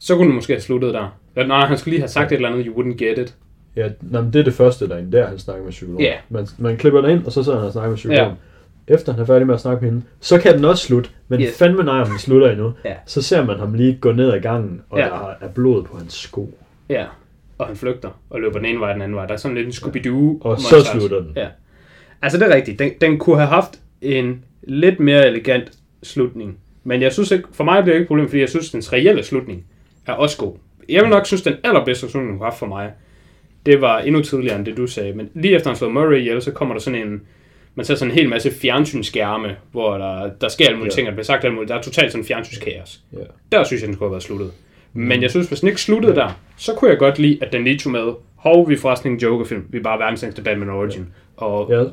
så kunne du måske have sluttet der. Eller, Nej, han skulle lige have sagt et eller andet, you wouldn't get it. Ja, nej, men det er det første derinde, der han snakker med psykologen. Ja. Man, man klipper derind, og så sidder han og snakker med psykologen. Efter han er færdig med at snakke med hende, så kan den også slutte, men Yes. fandme nej, om den slutter endnu. Ja. Så ser man ham lige gå ned ad gangen, og Ja. der er blod på hans sko. Ja, og han flygter og løber den ene vej den anden vej. Der er sådan lidt en Scooby-Doo. Og så slutter den. Ja. Altså, det er rigtigt. Den, den kunne have haft en lidt mere elegant slutning. Men jeg synes ikke, for mig bliver det ikke et problem, fordi jeg synes, dens reelle slutning er også god. Jeg vil nok synes, den allerbedste slutning, hun har haft for mig, det var endnu tidligere end det, du sagde. Men lige efter han slår Murray ihjel, så kommer der sådan en, man ser sådan en hel masse fjernsynsskærme, hvor der, der sker alle mulige Ja. ting, og der bliver sagt alle mulige. Der er totalt sådan fjernsyns Ja. Der synes jeg, den skulle have været sluttet. Men jeg synes, hvis den ikke sluttede der, så kunne jeg godt lide, at den lige tog med, hov, vi er forresten en Joker-film, vi er bare verdens længste Batman Origin. Ja. og, Jeg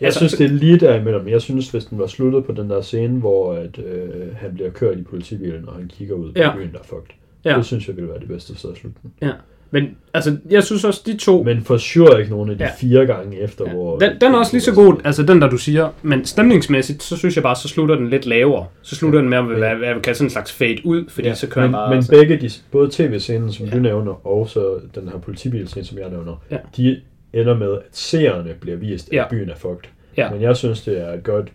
altså, synes, det er lige derimellem. Jeg synes, hvis den var sluttet på den der scene, hvor at, øh, han bliver kørt i politibilen, og han kigger ud på Ja. byen, der er fucked. Ja. Det synes jeg ville være det bedste sted at slutte den. Ja. Men altså, jeg synes også, de to... Men for sure ikke nogen af de Ja. ja. fire gange efter, Ja, hvor... den, den er også lige så god, altså den der du siger, men stemningsmæssigt, så synes jeg bare, så slutter den lidt lavere. Så slutter den med at være, være, være sådan en slags fade ud, fordi ja, så kører men, jeg bare... men altså, begge, de, både tv-scenen, som Ja. ja. du nævner, og så den her politibilscene, som jeg nævner, Ja. de ender med, at seerne bliver vist, at Ja. ja. byen er fucked. Ja. Men jeg synes, det er et godt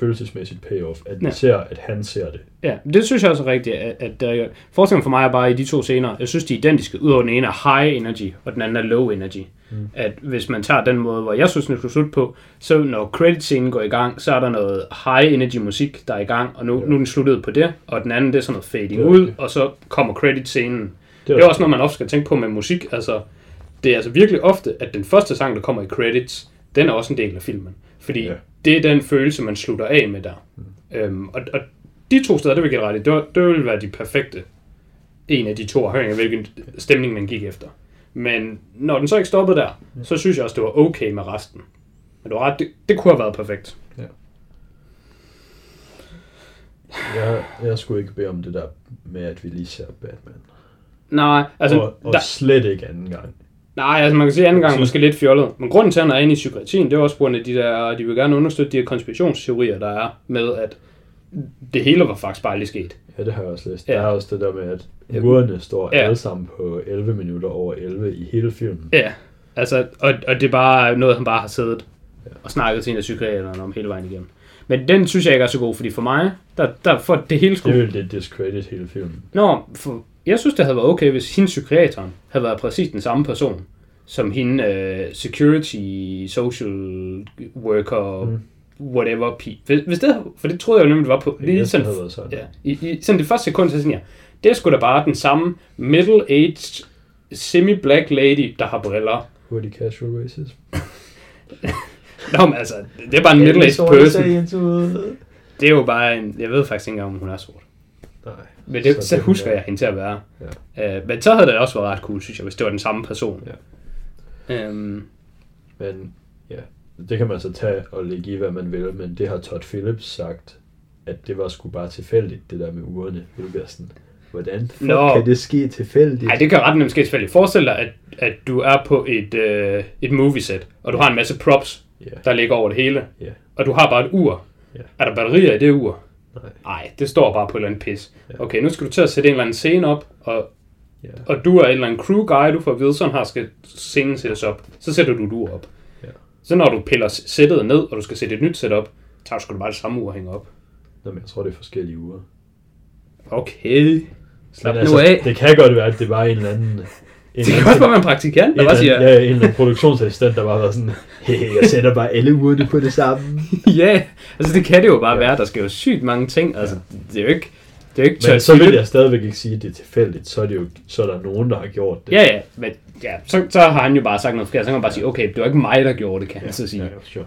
følelsesmæssigt payoff, at vi Ja. ser, at han ser det. Ja, det synes jeg også er rigtigt, at, at der, forskellen for mig er bare i de to scener, jeg synes de er identiske, udover den ene er high energy, og den anden er low energy. Mm. At hvis man tager den måde, hvor jeg synes, den skulle slutte på, så når credit-scenen går i gang, så er der noget high energy musik, der er i gang, og nu, Ja. nu er den sluttet på det, og den anden, det er sådan noget fading ud, og så kommer credit-scenen. Det Det er også noget, man ofte skal tænke på med musik, altså det er altså virkelig ofte, at den første sang, der kommer i credits, den er også en del af filmen. Fordi ja. Ja. det er den følelse, man slutter af med der. Mm. Øhm, og, og de to steder, det vil jeg ret i, det, det ville være de perfekte en af de to afhængig af, hvilken stemning man gik efter. Men når den så ikke stoppede der, så synes jeg også, det var okay med resten. Men du har ret, det, det kunne have været perfekt. Jeg, jeg skulle ikke bede om det der med, at vi lige ser Batman. Nej, altså, og, og der, slet ikke anden gang. Nej, altså man kan sige anden gang måske lidt fjollet. Men grunden til, at han er inde i psykiatrien, det er også på grund af de der, de vil gerne understøtte de her konspirationsteorier, der er med, at det hele var faktisk bare lige sket. Ja, det har jeg også læst. Ja. Ja. Der er også det der med, at Ja. urene står Ja. ja. alle sammen på 11 minutter over 11 i hele filmen. Ja, altså, og, og det er bare noget, han bare har siddet og snakket til en af psykiaterne om hele vejen igennem. Men den synes jeg ikke er så god, fordi for mig, der, der for det hele Det skulle... vil det discredit hele filmen. Nå, for, jeg synes, det havde været okay, hvis hendes psykiateren havde været præcis den samme person, som hende uh, security, social worker, mm. whatever, hvis, hvis det, for det troede jeg jo nemlig, det var på, lige Jeg sådan, været sådan. ja, i, i sådan det første sekund, så sådan jeg, det er sgu da bare den samme middle-aged, semi-black lady, der har briller. Hurtig casual racism. Nå, men altså, det er bare en middle-aged person. Det er jo bare en, jeg ved faktisk ikke engang, om hun er sort. Nej. Men det, så, så det husker er- jeg hende til at være. Ja. Uh, men så havde det også været ret cool, synes jeg, hvis det var den samme person. Ja. Um, Men ja, det kan man så tage og lægge i, hvad man vil, men det har Todd Phillips sagt, at det var sgu bare tilfældigt, det der med ugerne. Det bliver sådan, hvordan fuck Nå. kan det ske tilfældigt? Nej, det kan ret nemt ske tilfældigt. Forestil dig, at, at du er på et, øh, et movieset, og du har en masse props, Ja, der ligger over det hele, ja, og du har bare et ur. Ja. Er der batterier i det ur? Nej, det står bare på et eller andet pis. Ja. Okay, nu skal du til at sætte en eller anden scene op, og, ja, og du er en eller anden crew guy, du får at vide, sådan her skal scenen sættes op. Så sætter du et ur op. Ja. Så når du piller sættet ned, og du skal sætte et nyt sæt op, tager du sgu bare det samme ur og hænger op. Nå, men jeg tror, det er forskellige uger. Okay. Slap Men nu af. altså, det kan godt være, at det var en eller anden... Det kan også bare være en praktikant, der bare siger, ja, en eller produktionsassistent, der bare var sådan, hey, jeg sætter bare alle ugerne på det samme. [LAUGHS] ja, altså det kan det jo bare Ja. være. Der skal jo sygt mange ting. Altså, det er jo ikke... Det er jo ikke Men så vil jeg stadigvæk ikke sige, at det er tilfældigt. Så er, det jo, så er der nogen, der har gjort det. Ja, ja, men ja, så, så har han jo bare sagt noget forkert. Så kan man bare sige, okay, det var ikke mig, der gjorde det, kan han så sige. Ja, ja, sure.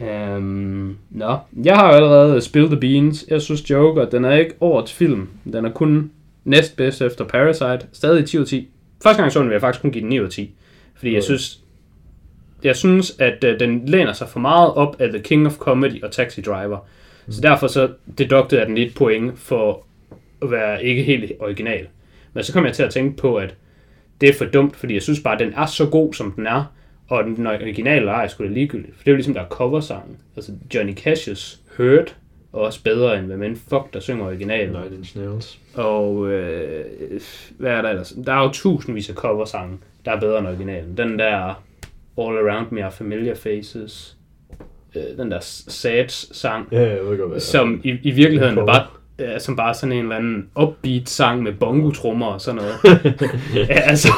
Øhm, nå, jeg har jo allerede spillet The Beans. Jeg synes Joker, den er ikke årets film. Den er kun næstbedst efter Parasite. Stadig 10 ud af 10. Første gang jeg så den, vil jeg faktisk kun give den 9 ud af 10. Fordi jeg Okay. synes, jeg synes, at øh, den læner sig for meget op af The King of Comedy og Taxi Driver. Så derfor så deduktede jeg den lidt point for at være ikke helt original. Men så kom jeg til at tænke på, at det er for dumt, fordi jeg synes bare, at den er så god, som den er. Og den originale er sgu da ligegyldigt. For det er jo ligesom, der er coversangen. Altså Johnny Cash's Hurt er også bedre end hvad men fuck, der synger originalen. Nine Inch Nails. Og øh, hvad er der ellers? Der er jo tusindvis af coversange, der er bedre end originalen. Den der All Around Me Are Familiar Faces. Øh, den der Sad-sang, Ja, jeg ved godt, hvad som i, i virkeligheden er Cover. bare ja, som bare sådan en eller anden upbeat sang med bongotrummer og sådan noget. [LAUGHS] ja, altså,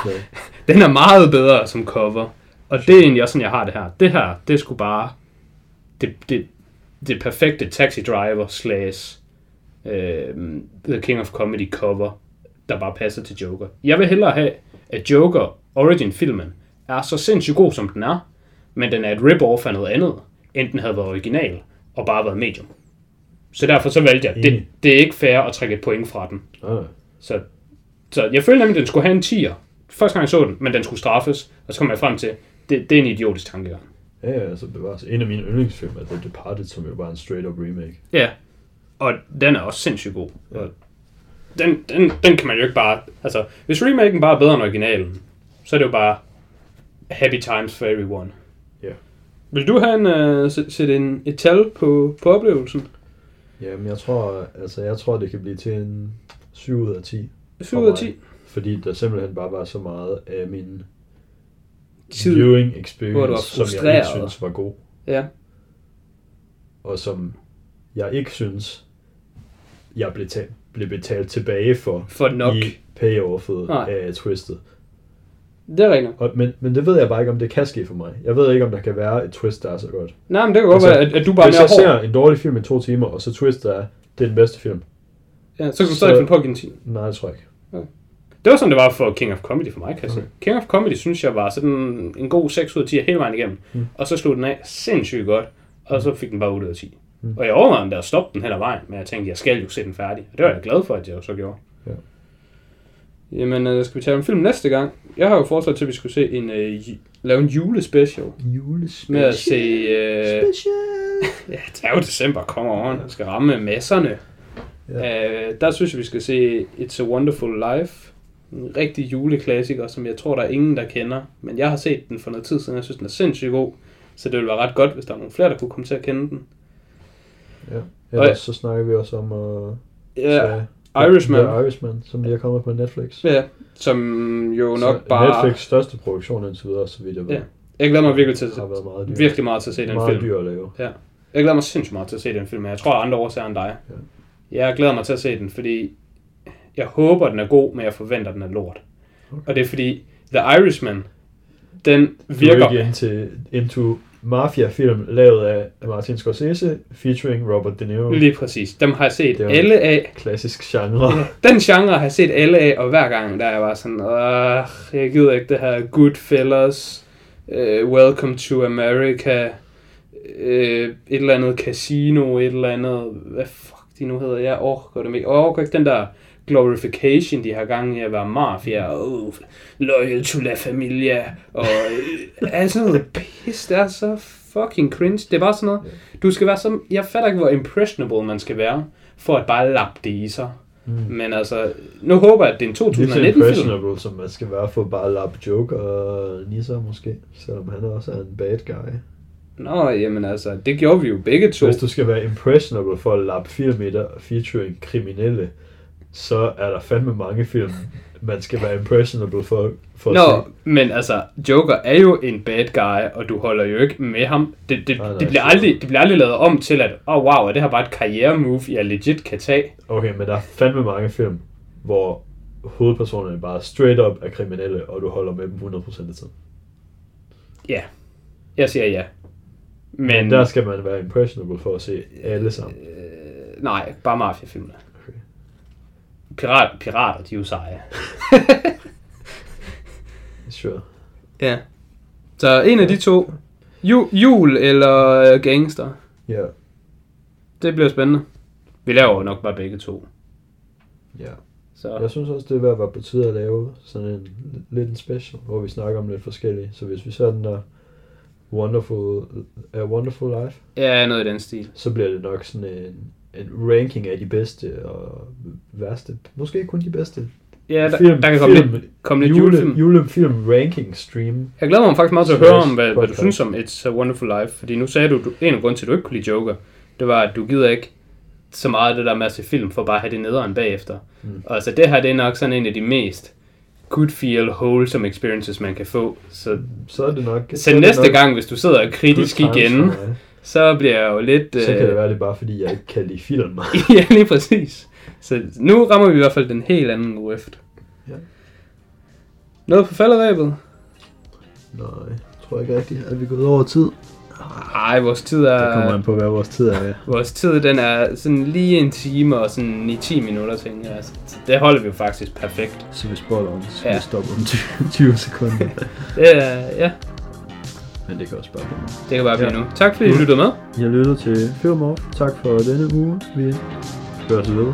den er meget bedre som cover. Og det er egentlig også sådan, jeg har det her. Det her, det skulle bare det, det, det perfekte taxi driver slash øh, The King of Comedy cover, der bare passer til Joker. Jeg vil hellere have, at Joker Origin-filmen er så sindssygt god, som den er, men den er et rip-off af noget andet, end den havde været original og bare været medium. Så derfor så valgte jeg, det, Enig. det er ikke fair at trække et point fra den. Ah, Så, så jeg følte nemlig, at den skulle have en 10'er. Første gang jeg så den, men den skulle straffes. Og så kom jeg frem til, det, det er en idiotisk tankegang. Ja, ja, altså bevares. En af mine yndlingsfilm er The Departed, som jo bare en straight-up remake. Ja, og den er også sindssygt god. Og den, den, den kan man jo ikke bare... Altså, hvis remaken bare er bedre end originalen, så er det jo bare happy times for everyone. Ja. Vil du have en, uh, sætte en, et tal på, på oplevelsen? Jamen, jeg tror, altså, jeg tror, det kan blive til en 7 ud af 10. 7 ud af 10? Fordi der simpelthen bare var så meget af min Tid, viewing hvor du experience, var som jeg ikke synes var god. Ja. Og som jeg ikke synes, jeg blev, ta- blev betalt tilbage for For nok. i payoffet Nej. af Twisted. Det er rigtigt. Og, men, men det ved jeg bare ikke, om det kan ske for mig. Jeg ved ikke, om der kan være et twist, der er så godt. Nej, men det kan godt Altså, være, at, at du bare er Hvis jeg ser hård. en dårlig film i to timer, og så twist er, det er den bedste film. Ja, så kan du stadig finde på at give en 10. Nej, det tror jeg ikke. Det var sådan, det var for King of Comedy for mig, sige. Okay. King of Comedy synes jeg var sådan en god 6 ud af 10 hele vejen igennem. Mm. Og så slog den af sindssygt godt, og så fik den bare 8 ud af 10. Mm. Og jeg overvejede om der stoppe den hen ad vejen, men jeg tænkte, jeg skal jo se den færdig. Og det var jeg glad for, at jeg så gjorde. Ja. Jamen, øh, skal vi tale om film næste gang? Jeg har jo foreslået til, at vi skulle se en, øh, lave en julespecial. Julespecial. Med at se... Øh, Special. [LAUGHS] ja, det er jo december, kommer on. Jeg skal ramme masserne. Ja. Øh, der synes jeg, vi skal se It's a Wonderful Life. En rigtig juleklassiker, som jeg tror, der er ingen, der kender. Men jeg har set den for noget tid siden, jeg synes, den er sindssygt god. Så det ville være ret godt, hvis der var nogle flere, der kunne komme til at kende den. Ja. Ellers så snakker vi også om uh, Ja, Irishman. The Irishman, som lige er kommet på Netflix. Ja, som jo nok så bare... Netflix største produktion indtil videre, så vidt jeg ved. Ja, Jeg glæder mig virkelig til, har været meget dyr. virkelig meget til at se den meget film. dyr at lave. Jeg glæder mig sindssygt meget til at se den film, jeg tror, andre årsager end dig. Ja. Jeg glæder mig til at se den, fordi jeg håber, den er god, men jeg forventer, den er lort. Okay. Og det er fordi, The Irishman, den Du er virker... ikke into, into mafia-film lavet af Martin Scorsese, featuring Robert De Niro. Lige præcis. Dem har jeg set alle af. Klassisk genre. Ja, den genre har jeg set alle af, og hver gang, der er jeg bare sådan, Åh, jeg gider ikke det her Goodfellas, uh, Welcome to America, uh, et eller andet casino, et eller andet, hvad fuck de nu hedder, jeg orker det ikke. Jeg orker ikke den der glorification, de har gang i at være mafia, og oh, loyal to la familia, og øh, er sådan noget pis, det er så fucking cringe. Det er bare sådan noget, du skal være så, jeg fatter ikke, hvor impressionable man skal være, for at bare lappe det i sig. Mm. Men altså, nu håber jeg, at det er en Lige så 2019-film. impressionable, som man skal være for bare at lappe joke og nisser måske, selvom han også er en bad guy. Nå, jamen altså, det gjorde vi jo begge to. Hvis du skal være impressionable for at lappe film i der featuring kriminelle, så er der fandme mange film, man skal være impressionable for, for at Nå, se. men altså, Joker er jo en bad guy, og du holder jo ikke med ham. Det, det, Nej, nej, det, bliver, aldrig, det bliver aldrig lavet om til, at oh, wow, er det her bare et karriere-move, jeg legit kan tage. Okay, men der er fandme mange film, hvor hovedpersonerne bare straight up er kriminelle, og du holder med dem 100% af tiden. Ja, jeg siger ja. Men, Men, men der skal man være impressionable for at se alle sammen. øh, nej, bare mafiafilmene. Pirat, pirater, de er jo seje. [LAUGHS] Sure. Ja. Så en af de to, ju, jul eller øh, gangster, Ja, det bliver spændende. Vi laver jo nok bare begge to. ja. Så. Jeg synes også, det er ved at være på tide at lave sådan en lidt en special, hvor vi snakker om lidt forskellige. Så hvis vi ser den der Wonderful, uh, Wonderful Life, Ja, noget i den stil. så bliver det nok sådan en, en ranking af de bedste og værste. Måske kun de bedste. Ja, der, film, der kan komme film, lidt, komme lidt jule, julefilm. julefilm ranking stream. Jeg glæder mig faktisk meget til at høre om, hvad, hvad du synes om It's a Wonderful Life. Fordi nu sagde du, du en af grunden til, at du ikke kunne lide Joker, det var, at du gider ikke så meget af det der med at se film, for bare at have det nederen bagefter. Mm. Og altså det her, det er nok sådan en af de mest good feel, wholesome experiences, man kan få. Så, Så er det nok... så det næste nok gang, hvis du sidder kritisk igen. Så bliver jeg jo lidt... Så kan øh, det være, det er bare fordi, jeg ikke kan lide film. [LAUGHS] ja, lige præcis. Så nu rammer vi i hvert fald den helt anden rift. Ja. Noget på falderæbet? Nej, tror jeg ikke rigtigt. Er vi gået over tid? Nej, vores tid er... Det kommer an på, hvad vores tid er. Ja. Vores tid, den er sådan lige en time og sådan i 10 minutter, tænker jeg. Så det holder vi jo faktisk perfekt. Så vi spoiler om, så Ja. vi stopper om 20, 20 sekunder. [LAUGHS] Det er, ja, Men det kan også bare blive nu. det kan bare blive Ja. nu. Tak fordi I lyttede med. Jeg lytter til Film Off. Tak for denne uge. Vi høres ved.